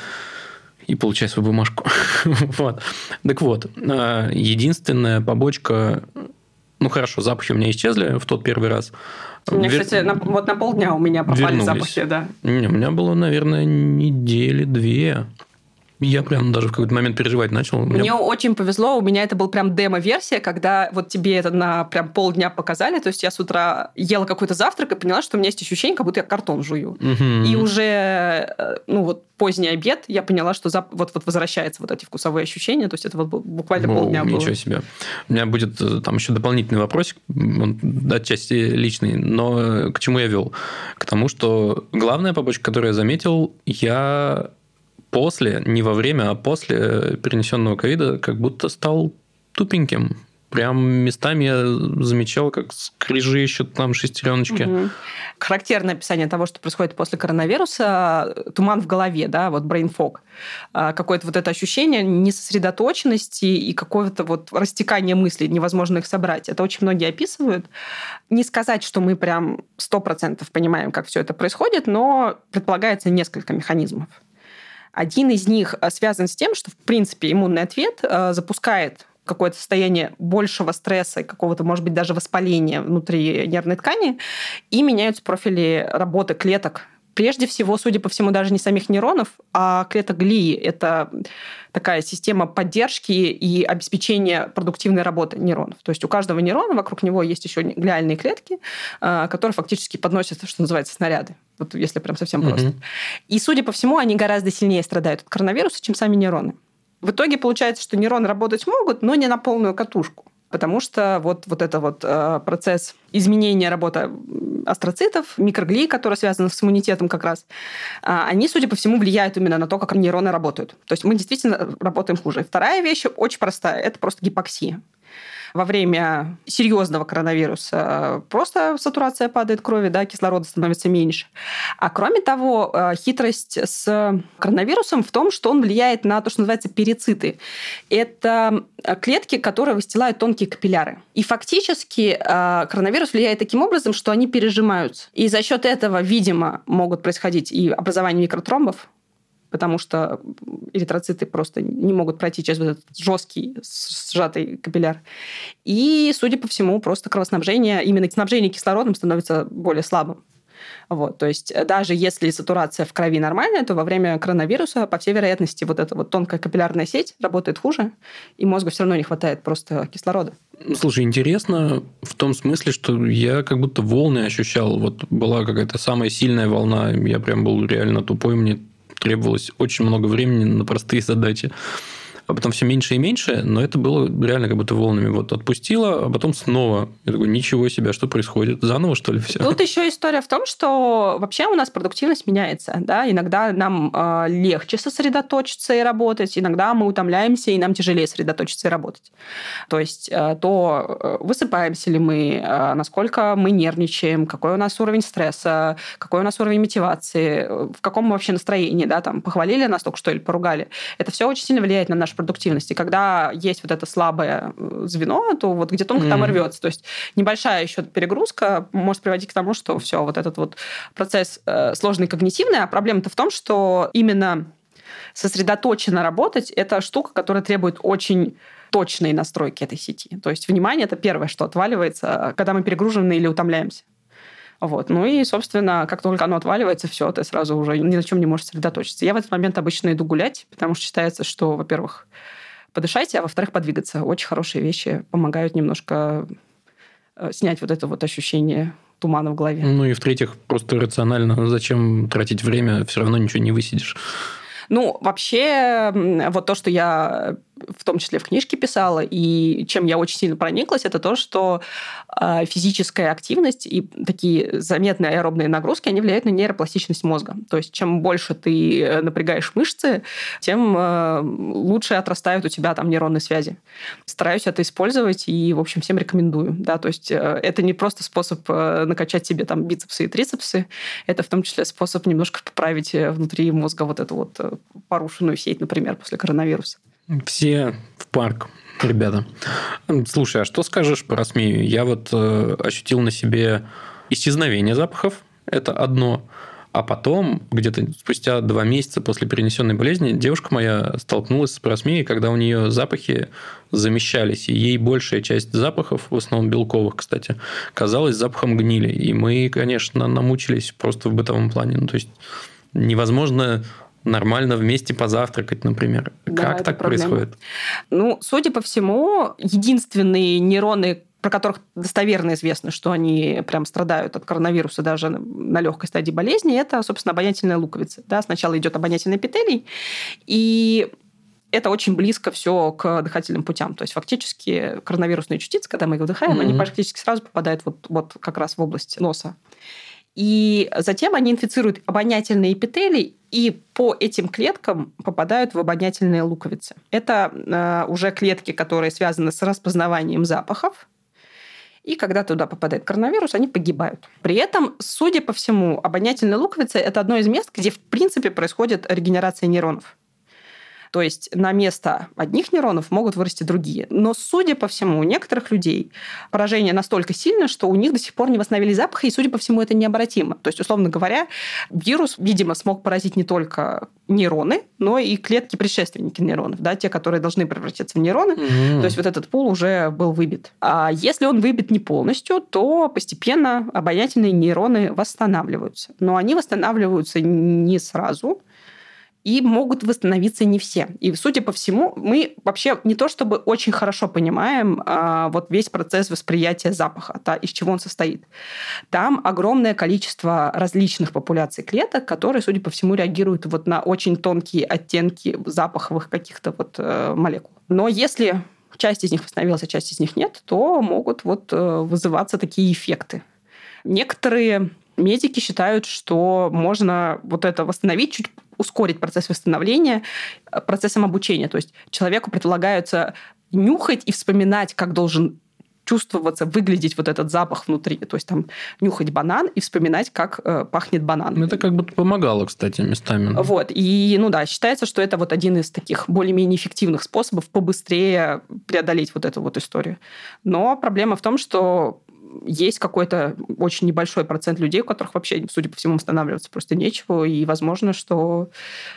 И получай свою бумажку. вот. Так вот, э, единственная побочка... Ну, хорошо, запахи у меня исчезли в тот первый раз. У меня, Вер... кстати, на, вот на полдня у меня пропали Вернулись. запахи, да. Не, у меня было, наверное, недели две. Я прям даже в какой-то момент переживать начал. Мне меня... очень повезло, у меня это был прям демо-версия, когда вот тебе это на прям полдня показали, то есть я с утра ела какой-то завтрак и поняла, что у меня есть ощущение, как будто я картон жую. Угу. И уже, э, ну вот поздний обед, я поняла, что зап... вот, вот возвращаются вот эти вкусовые ощущения, то есть это вот буквально О, полдня ничего было. Ничего себе. У меня будет э, там еще дополнительный вопросик, он отчасти личный, но к чему я вел? К тому, что главная побочка, которую я заметил, я после, не во время, а после перенесенного ковида как будто стал тупеньким. Прям местами я замечал, как скрежещут там шестереночки. Угу. Характерное описание того, что происходит после коронавируса, туман в голове, да, вот brain fog. А, какое-то вот это ощущение несосредоточенности и какого-то вот растекания мыслей, невозможно их собрать. Это очень многие описывают. Не сказать, что мы прям сто процентов понимаем, как все это происходит, но предполагается несколько механизмов. Один из них э, связан с тем, что, в принципе, иммунный ответ э, запускает какое-то состояние большего стресса и какого-то, может быть, даже воспаления внутри нервной ткани, и меняются профили работы клеток Прежде всего, судя по всему, даже не самих нейронов, а клеток глии. Это такая система поддержки и обеспечения продуктивной работы нейронов. То есть у каждого нейрона вокруг него есть еще глиальные клетки, а, которые фактически подносят, что называется, снаряды. Вот если прям совсем mm-hmm. просто. И, судя по всему, они гораздо сильнее страдают от коронавируса, чем сами нейроны. В итоге получается, что нейроны работать могут, но не на полную катушку потому что вот, вот это вот э, процесс изменения работы астроцитов, микроглий, которые связаны с иммунитетом как раз, э, они, судя по всему, влияют именно на то, как нейроны работают. То есть мы действительно работаем хуже. Вторая вещь очень простая, это просто гипоксия во время серьезного коронавируса просто сатурация падает крови, да, кислорода становится меньше. А кроме того, э, хитрость с коронавирусом в том, что он влияет на то, что называется перициты. Это клетки, которые выстилают тонкие капилляры. И фактически э, коронавирус влияет таким образом, что они пережимаются. И за счет этого, видимо, могут происходить и образование микротромбов, потому что эритроциты просто не могут пройти через вот этот жесткий сжатый капилляр. И, судя по всему, просто кровоснабжение, именно снабжение кислородом становится более слабым. Вот, то есть э, даже если сатурация в крови нормальная, то во время коронавируса, по всей вероятности, вот эта вот тонкая капиллярная сеть работает хуже, и мозгу все равно не хватает просто кислорода. Слушай, интересно в том смысле, что я как будто волны ощущал. Вот была какая-то самая сильная волна, я прям был реально тупой, мне требовалось очень много времени на простые задачи а потом все меньше и меньше, но это было реально как будто волнами. Вот отпустила, а потом снова. Я такой, ничего себе, что происходит? Заново, что ли, все? Тут еще история в том, что вообще у нас продуктивность меняется. Да? Иногда нам э, легче сосредоточиться и работать, иногда мы утомляемся, и нам тяжелее сосредоточиться и работать. То есть э, то э, высыпаемся ли мы, э, насколько мы нервничаем, какой у нас уровень стресса, какой у нас уровень мотивации, в каком мы вообще настроении, да, там, похвалили нас только что или поругали. Это все очень сильно влияет на наш нашей продуктивности. Когда есть вот это слабое э, звено, то вот где тонко mm. там и рвется. То есть небольшая еще перегрузка может приводить к тому, что все, вот этот вот процесс э, сложный когнитивный, а проблема-то в том, что именно сосредоточенно работать – это штука, которая требует очень точной настройки этой сети. То есть внимание – это первое, что отваливается, когда мы перегружены или утомляемся. Вот. Ну и, собственно, как только оно отваливается, все, ты сразу уже ни на чем не можешь сосредоточиться. Я в этот момент обычно иду гулять, потому что считается, что, во-первых, подышать, а во-вторых, подвигаться. Очень хорошие вещи помогают немножко э, снять вот это вот ощущение тумана в голове. Ну и в-третьих, просто рационально, зачем тратить время, все равно ничего не высидишь. Ну, вообще, вот то, что я в том числе в книжке писала, и чем я очень сильно прониклась, это то, что э, физическая активность и такие заметные аэробные нагрузки, они влияют на нейропластичность мозга. То есть чем больше ты э, напрягаешь мышцы, тем э, лучше отрастают у тебя там нейронные связи. Стараюсь это использовать и, в общем, всем рекомендую. Да, то есть это не просто способ накачать себе там бицепсы и трицепсы, это в том числе способ немножко поправить внутри мозга вот эту вот порушенную сеть, например, после коронавируса. Все в парк, ребята. Слушай, а что скажешь про СМИ? Я вот э, ощутил на себе исчезновение запахов. Это одно. А потом, где-то спустя два месяца после перенесенной болезни, девушка моя столкнулась с просмией, когда у нее запахи замещались, и ей большая часть запахов, в основном белковых, кстати, казалась запахом гнили. И мы, конечно, намучились просто в бытовом плане. Ну, то есть невозможно нормально вместе позавтракать, например. Да, как так проблема. происходит? Ну, судя по всему, единственные нейроны, про которых достоверно известно, что они прям страдают от коронавируса даже на легкой стадии болезни, это, собственно, обонятельная луковица. Да, сначала идет обонятельный эпителий, и это очень близко все к дыхательным путям. То есть фактически коронавирусные частицы, когда мы их вдыхаем, mm-hmm. они практически сразу попадают вот, вот как раз в область носа. И затем они инфицируют обонятельные эпителий, и по этим клеткам попадают в обонятельные луковицы. Это э, уже клетки, которые связаны с распознаванием запахов. И когда туда попадает коронавирус, они погибают. При этом, судя по всему, обонятельная луковица – это одно из мест, где, в принципе, происходит регенерация нейронов. То есть на место одних нейронов могут вырасти другие. Но, судя по всему, у некоторых людей поражение настолько сильно, что у них до сих пор не восстановили запаха, и, судя по всему, это необратимо. То есть, условно говоря, вирус, видимо, смог поразить не только нейроны, но и клетки предшественники нейронов, да, те, которые должны превратиться в нейроны. Mm-hmm. То есть вот этот пул уже был выбит. А если он выбит не полностью, то постепенно обонятельные нейроны восстанавливаются. Но они восстанавливаются не сразу, и могут восстановиться не все. И, судя по всему, мы вообще не то чтобы очень хорошо понимаем а, вот весь процесс восприятия запаха, да, из чего он состоит. Там огромное количество различных популяций клеток, которые, судя по всему, реагируют вот на очень тонкие оттенки запаховых каких-то вот э, молекул. Но если часть из них восстановилась, а часть из них нет, то могут вот э, вызываться такие эффекты. Некоторые медики считают, что можно вот это восстановить, чуть ускорить процесс восстановления э, процессом обучения. То есть человеку предлагается нюхать и вспоминать, как должен чувствоваться, выглядеть вот этот запах внутри. То есть там нюхать банан и вспоминать, как э, пахнет банан. Это как будто помогало, кстати, местами. Вот. И, ну да, считается, что это вот один из таких более-менее эффективных способов побыстрее преодолеть вот эту вот историю. Но проблема в том, что есть какой-то очень небольшой процент людей, у которых вообще, судя по всему, останавливаться просто нечего, и возможно, что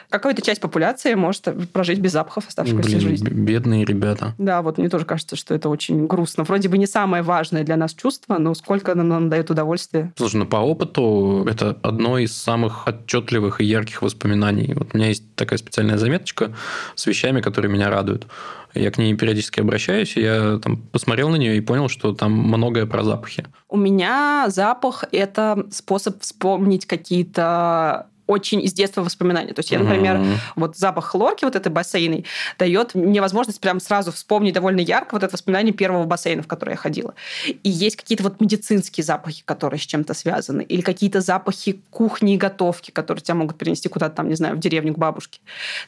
какая-то часть популяции может прожить без запахов оставшуюся Блин, жизнь. бедные ребята. Да, вот мне тоже кажется, что это очень грустно. Вроде бы не самое важное для нас чувство, но сколько нам, нам дает удовольствие. Слушай, ну по опыту это одно из самых отчетливых и ярких воспоминаний. Вот у меня есть такая специальная заметочка с вещами, которые меня радуют. Я к ней периодически обращаюсь, и я там посмотрел на нее и понял, что там многое про запахи. У меня запах – это способ вспомнить какие-то очень из детства воспоминания. То есть я, например, mm-hmm. вот запах хлорки вот этой бассейной дает мне возможность прям сразу вспомнить довольно ярко вот это воспоминание первого бассейна, в который я ходила. И есть какие-то вот медицинские запахи, которые с чем-то связаны, или какие-то запахи кухни и готовки, которые тебя могут перенести куда-то там, не знаю, в деревню к бабушке.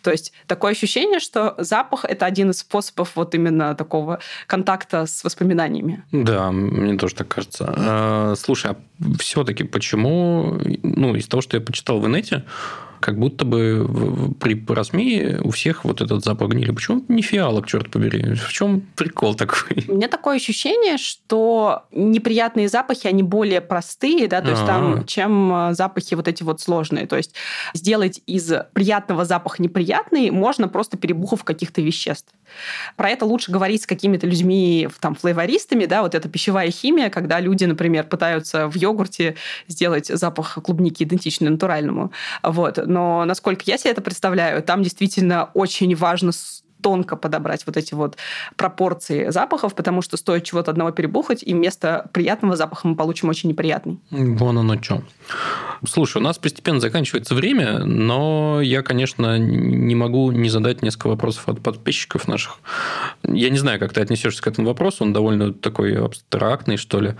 То есть такое ощущение, что запах – это один из способов вот именно такого контакта с воспоминаниями. Да, мне тоже так кажется. А, слушай, а все-таки почему, ну, из того, что я почитал в инете, Wiecie, как будто бы при просми у всех вот этот запах гнили. Почему не фиалок, черт побери? В чем прикол такой? У меня такое ощущение, что неприятные запахи, они более простые, да, то есть А-а-а. там, чем э, запахи вот эти вот сложные. То есть сделать из приятного запах неприятный можно просто перебухав каких-то веществ. Про это лучше говорить с какими-то людьми, там, флейвористами, да, вот эта пищевая химия, когда люди, например, пытаются в йогурте сделать запах клубники идентичный натуральному. Вот но насколько я себе это представляю, там действительно очень важно тонко подобрать вот эти вот пропорции запахов, потому что стоит чего-то одного перебухать, и вместо приятного запаха мы получим очень неприятный. Вон оно что. Слушай, у нас постепенно заканчивается время, но я, конечно, не могу не задать несколько вопросов от подписчиков наших. Я не знаю, как ты отнесешься к этому вопросу, он довольно такой абстрактный, что ли.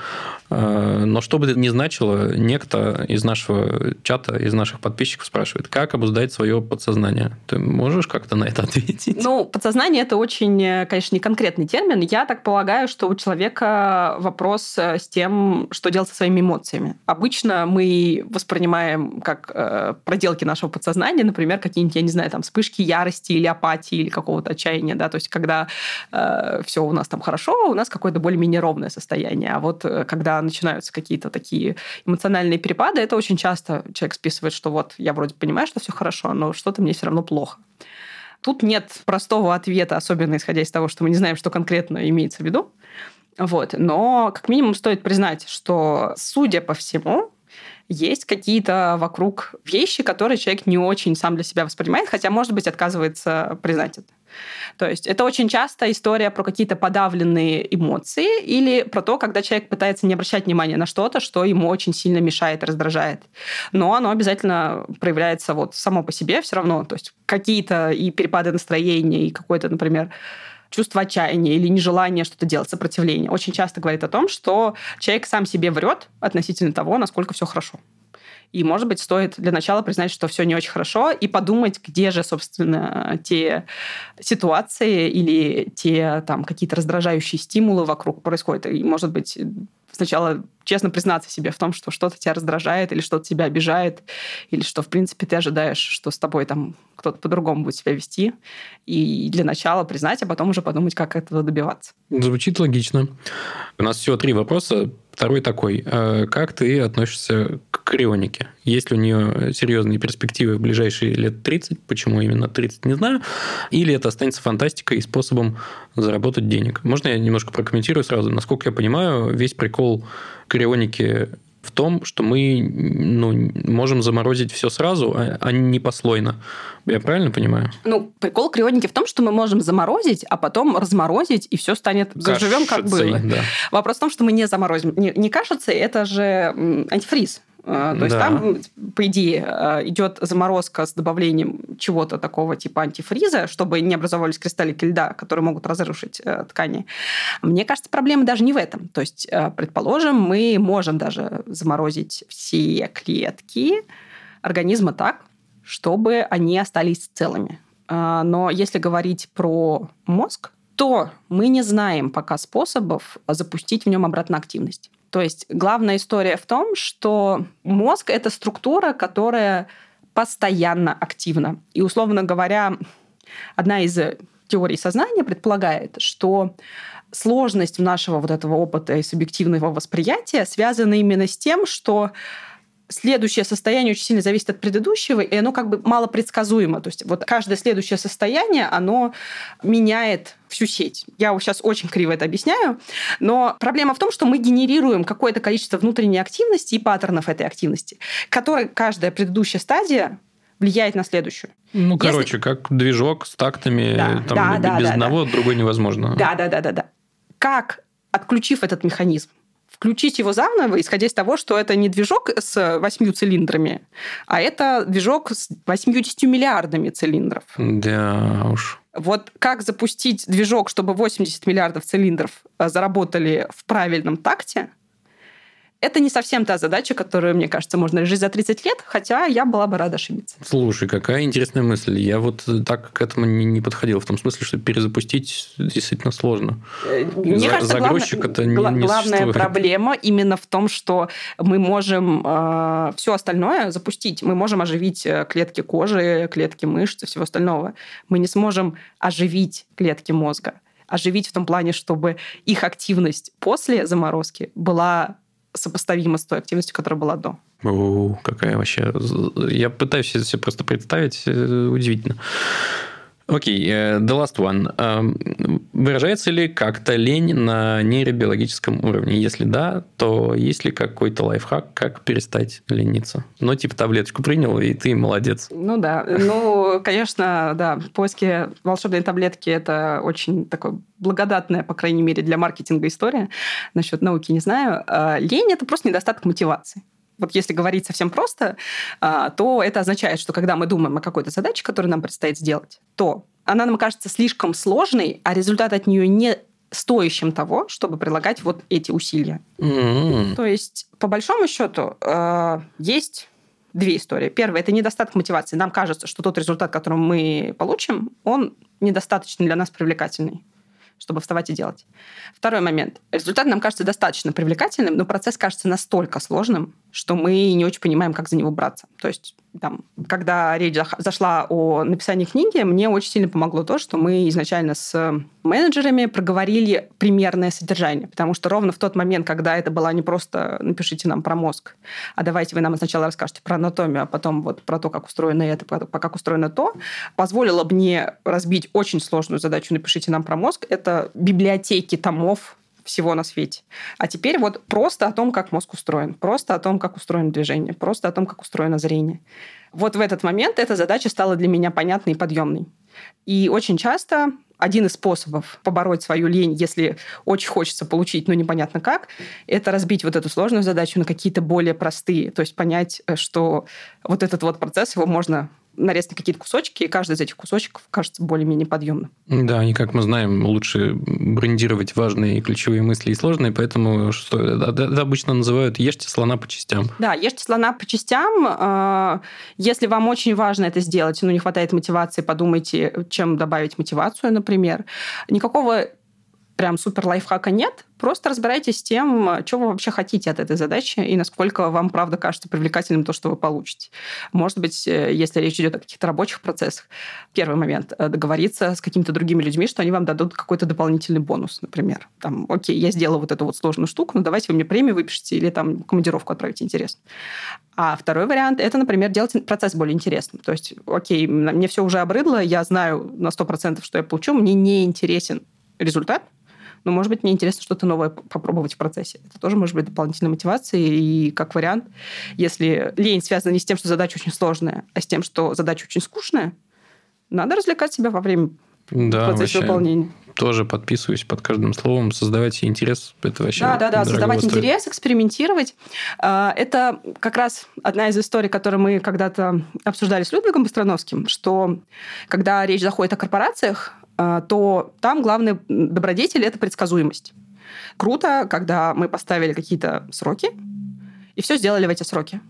А, но что бы это ни значило, некто из нашего чата, из наших подписчиков спрашивает, как обуздать свое подсознание. Ты можешь как-то на это ответить? Ну, подсознание – это очень, конечно, не конкретный термин. Я так полагаю, что у человека вопрос с тем, что делать со своими эмоциями. Обычно мы воспринимаем как э, проделки нашего подсознания, например, какие-нибудь, я не знаю, там вспышки ярости или апатии или какого-то отчаяния, да, то есть когда э, все у нас там хорошо, у нас какое-то более-менее ровное состояние, а вот э, когда начинаются какие-то такие эмоциональные перепады, это очень часто человек списывает, что вот я вроде понимаю, что все хорошо, но что-то мне все равно плохо. Тут нет простого ответа, особенно исходя из того, что мы не знаем, что конкретно имеется в виду. Вот. Но как минимум стоит признать, что, судя по всему, есть какие-то вокруг вещи, которые человек не очень сам для себя воспринимает, хотя, может быть, отказывается признать это. То есть это очень часто история про какие-то подавленные эмоции или про то, когда человек пытается не обращать внимания на что-то, что ему очень сильно мешает, раздражает. Но оно обязательно проявляется вот само по себе все равно. То есть какие-то и перепады настроения, и какой-то, например, чувство отчаяния или нежелание что-то делать, сопротивление, очень часто говорит о том, что человек сам себе врет относительно того, насколько все хорошо. И, может быть, стоит для начала признать, что все не очень хорошо, и подумать, где же, собственно, те ситуации или те там какие-то раздражающие стимулы вокруг происходят. И, может быть, сначала честно признаться себе в том, что что-то тебя раздражает или что-то тебя обижает, или что, в принципе, ты ожидаешь, что с тобой там кто-то по-другому будет себя вести. И для начала признать, а потом уже подумать, как этого добиваться. Звучит логично. У нас всего три вопроса. Второй такой. Э, как ты относишься к крионике? Есть ли у нее серьезные перспективы в ближайшие лет 30? Почему именно 30, не знаю. Или это останется фантастикой и способом заработать денег? Можно я немножко прокомментирую сразу? Насколько я понимаю, весь прикол крионики в том, что мы ну, можем заморозить все сразу, а, а не послойно. Я правильно понимаю? Ну, прикол крионики в том, что мы можем заморозить, а потом разморозить, и все станет... Заживем, как было. Да. Вопрос в том, что мы не заморозим. Не, не кашицей, это же антифриз. А, то есть да. там, по идее, а, идет заморозка с добавлением чего-то такого типа антифриза, чтобы не образовались кристаллики льда, которые могут разрушить э, ткани. Мне кажется, проблема даже не в этом. То есть, э, предположим, мы можем даже заморозить все клетки организма так, чтобы они остались целыми. Но если говорить про мозг, то мы не знаем пока способов запустить в нем обратно активность. То есть главная история в том, что мозг — это структура, которая постоянно активна. И, условно говоря, одна из теорий сознания предполагает, что сложность нашего вот этого опыта и субъективного восприятия связана именно с тем, что следующее состояние очень сильно зависит от предыдущего, и оно как бы мало предсказуемо. То есть вот каждое следующее состояние, оно меняет всю сеть. Я сейчас очень криво это объясняю, но проблема в том, что мы генерируем какое-то количество внутренней активности и паттернов этой активности, которые каждая предыдущая стадия влияет на следующую. Ну, Если... короче, как движок с тактами, да, там, да, без да, одного да. другой невозможно. Да, да, да, да, да. Как, отключив этот механизм, включить его заново, исходя из того, что это не движок с восьмью цилиндрами, а это движок с 80 миллиардами цилиндров. Да уж. Вот как запустить движок, чтобы 80 миллиардов цилиндров э, заработали в правильном такте, это не совсем та задача, которую, мне кажется, можно решить за 30 лет, хотя я была бы рада ошибиться. Слушай, какая интересная мысль. Я вот так к этому не, не подходил. В том смысле, что перезапустить действительно сложно. Э, мне За, кажется, загрузчик главное, это не, не Главная существует. проблема именно в том, что мы можем э, все остальное запустить. Мы можем оживить э, клетки кожи, клетки мышц и всего остального. Мы не сможем оживить клетки мозга оживить в том плане, чтобы их активность после заморозки была сопоставимо с той активностью, которая была до. О, какая вообще... Я пытаюсь себе просто представить, э, удивительно. Окей, okay, the last one. Um, выражается ли как-то лень на нейробиологическом уровне? Если да, то есть ли какой-то лайфхак, как перестать лениться? Ну, типа таблеточку принял, и ты молодец. Ну да. Ну, конечно, да. Поиски волшебной таблетки – это очень такой благодатная, по крайней мере, для маркетинга история. Насчет науки не знаю. А, лень – это просто недостаток мотивации вот если говорить совсем просто, а, то это означает, что когда мы думаем о какой-то задаче, которую нам предстоит сделать, то она нам кажется слишком сложной, а результат от нее не стоящим того, чтобы прилагать вот эти усилия. Mm-hmm. То есть, по большому счету, а, есть две истории. Первая – это недостаток мотивации. Нам кажется, что тот результат, который мы получим, он недостаточно для нас привлекательный чтобы вставать и делать. Второй момент. Результат нам кажется достаточно привлекательным, но процесс кажется настолько сложным, что мы не очень понимаем, как за него браться. То есть, там, когда речь зашла о написании книги, мне очень сильно помогло то, что мы изначально с менеджерами проговорили примерное содержание. Потому что ровно в тот момент, когда это была не просто «напишите нам про мозг», а давайте вы нам сначала расскажете про анатомию, а потом вот про то, как устроено это, про как устроено то, позволило мне разбить очень сложную задачу «напишите нам про мозг». Это библиотеки томов всего на свете. А теперь вот просто о том, как мозг устроен, просто о том, как устроено движение, просто о том, как устроено зрение. Вот в этот момент эта задача стала для меня понятной и подъемной. И очень часто один из способов побороть свою лень, если очень хочется получить, но непонятно как, это разбить вот эту сложную задачу на какие-то более простые. То есть понять, э, что вот этот вот процесс, его можно нарезать на какие-то кусочки, и каждый из этих кусочков кажется более-менее подъемным. Да, и как мы знаем, лучше брендировать важные ключевые мысли и сложные, поэтому что это обычно называют «ешьте слона по частям». Да, ешьте слона по частям. А, если вам очень важно это сделать, но не хватает мотивации, подумайте, чем добавить мотивацию, например. Никакого прям супер лайфхака нет. Просто разбирайтесь с тем, что вы вообще хотите от этой задачи и насколько вам, правда, кажется привлекательным то, что вы получите. Может быть, э, если речь идет о каких-то рабочих процессах, первый момент э, – договориться с какими-то другими людьми, что они вам дадут какой-то дополнительный бонус, например. Там, окей, я сделала вот эту вот сложную штуку, но давайте вы мне премию выпишите или там командировку отправите, интересно. А второй вариант – это, например, делать процесс более интересным. То есть, окей, мне все уже обрыдло, я знаю на 100%, что я получу, мне не интересен результат, но, может быть, мне интересно что-то новое попробовать в процессе. Это тоже может быть дополнительной мотивацией. И как вариант, если лень связана не с тем, что задача очень сложная, а с тем, что задача очень скучная, надо развлекать себя во время да, процесса выполнения. Тоже подписываюсь под каждым словом. Создавать интерес – это вообще Да, да, да. Создавать стоит. интерес, экспериментировать. А, это как раз одна из историй, которую мы когда-то обсуждали с Людвигом Быстроновским, что когда речь заходит о корпорациях, то там главный добродетель – это предсказуемость. Круто, когда мы поставили какие-то сроки и все сделали в эти сроки.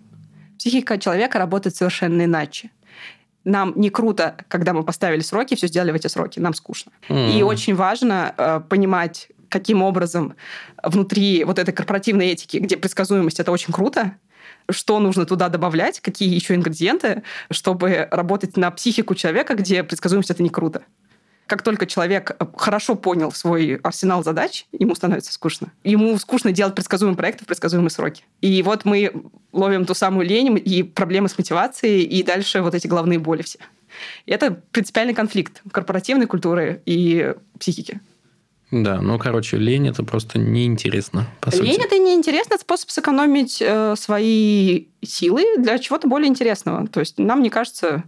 Психика человека работает совершенно иначе. Нам не круто, когда мы поставили сроки, и все сделали в эти сроки. Нам скучно. Mm. И очень важно э, понимать, каким образом внутри вот этой корпоративной этики, где предсказуемость это очень круто, что нужно туда добавлять, какие еще ингредиенты, чтобы работать на психику человека, где предсказуемость это не круто как только человек э, хорошо понял свой арсенал задач, ему становится скучно. Ему скучно делать предсказуемые проекты в предсказуемые сроки. И вот мы ловим ту самую лень и проблемы с мотивацией, и дальше вот эти головные боли все. И это принципиальный конфликт корпоративной культуры и психики. Да, ну, короче, лень это просто неинтересно, по лень сути. это неинтересно, это способ сэкономить э, свои силы для чего-то более интересного. То есть нам не кажется,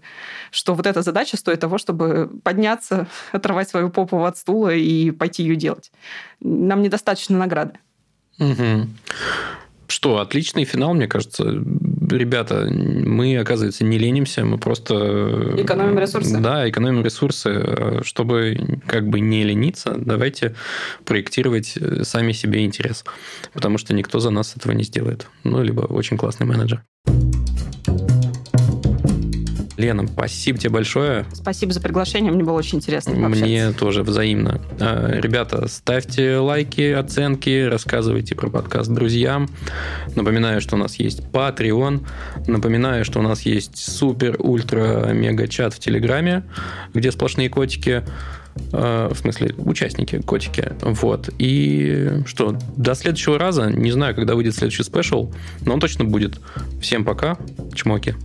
что вот эта задача стоит того, чтобы подняться, оторвать свою попу от стула и пойти ее делать. Нам недостаточно награды. Угу. Что, отличный финал, мне кажется. Ребята, мы, оказывается, не ленимся, мы просто... Экономим ресурсы. Да, экономим ресурсы. Чтобы как бы не лениться, давайте проектировать сами себе интерес. Потому что никто за нас этого не сделает. Ну, либо очень классный менеджер. Лена, спасибо тебе большое. Спасибо за приглашение, мне было очень интересно пообщаться. Мне тоже взаимно. А, ребята, ставьте лайки, оценки, рассказывайте про подкаст друзьям. Напоминаю, что у нас есть Patreon. Напоминаю, что у нас есть супер, ультра, мега чат в Телеграме, где сплошные котики а, в смысле, участники, котики. Вот. И что, до следующего раза. Не знаю, когда выйдет следующий спешл, но он точно будет. Всем пока. Чмоки.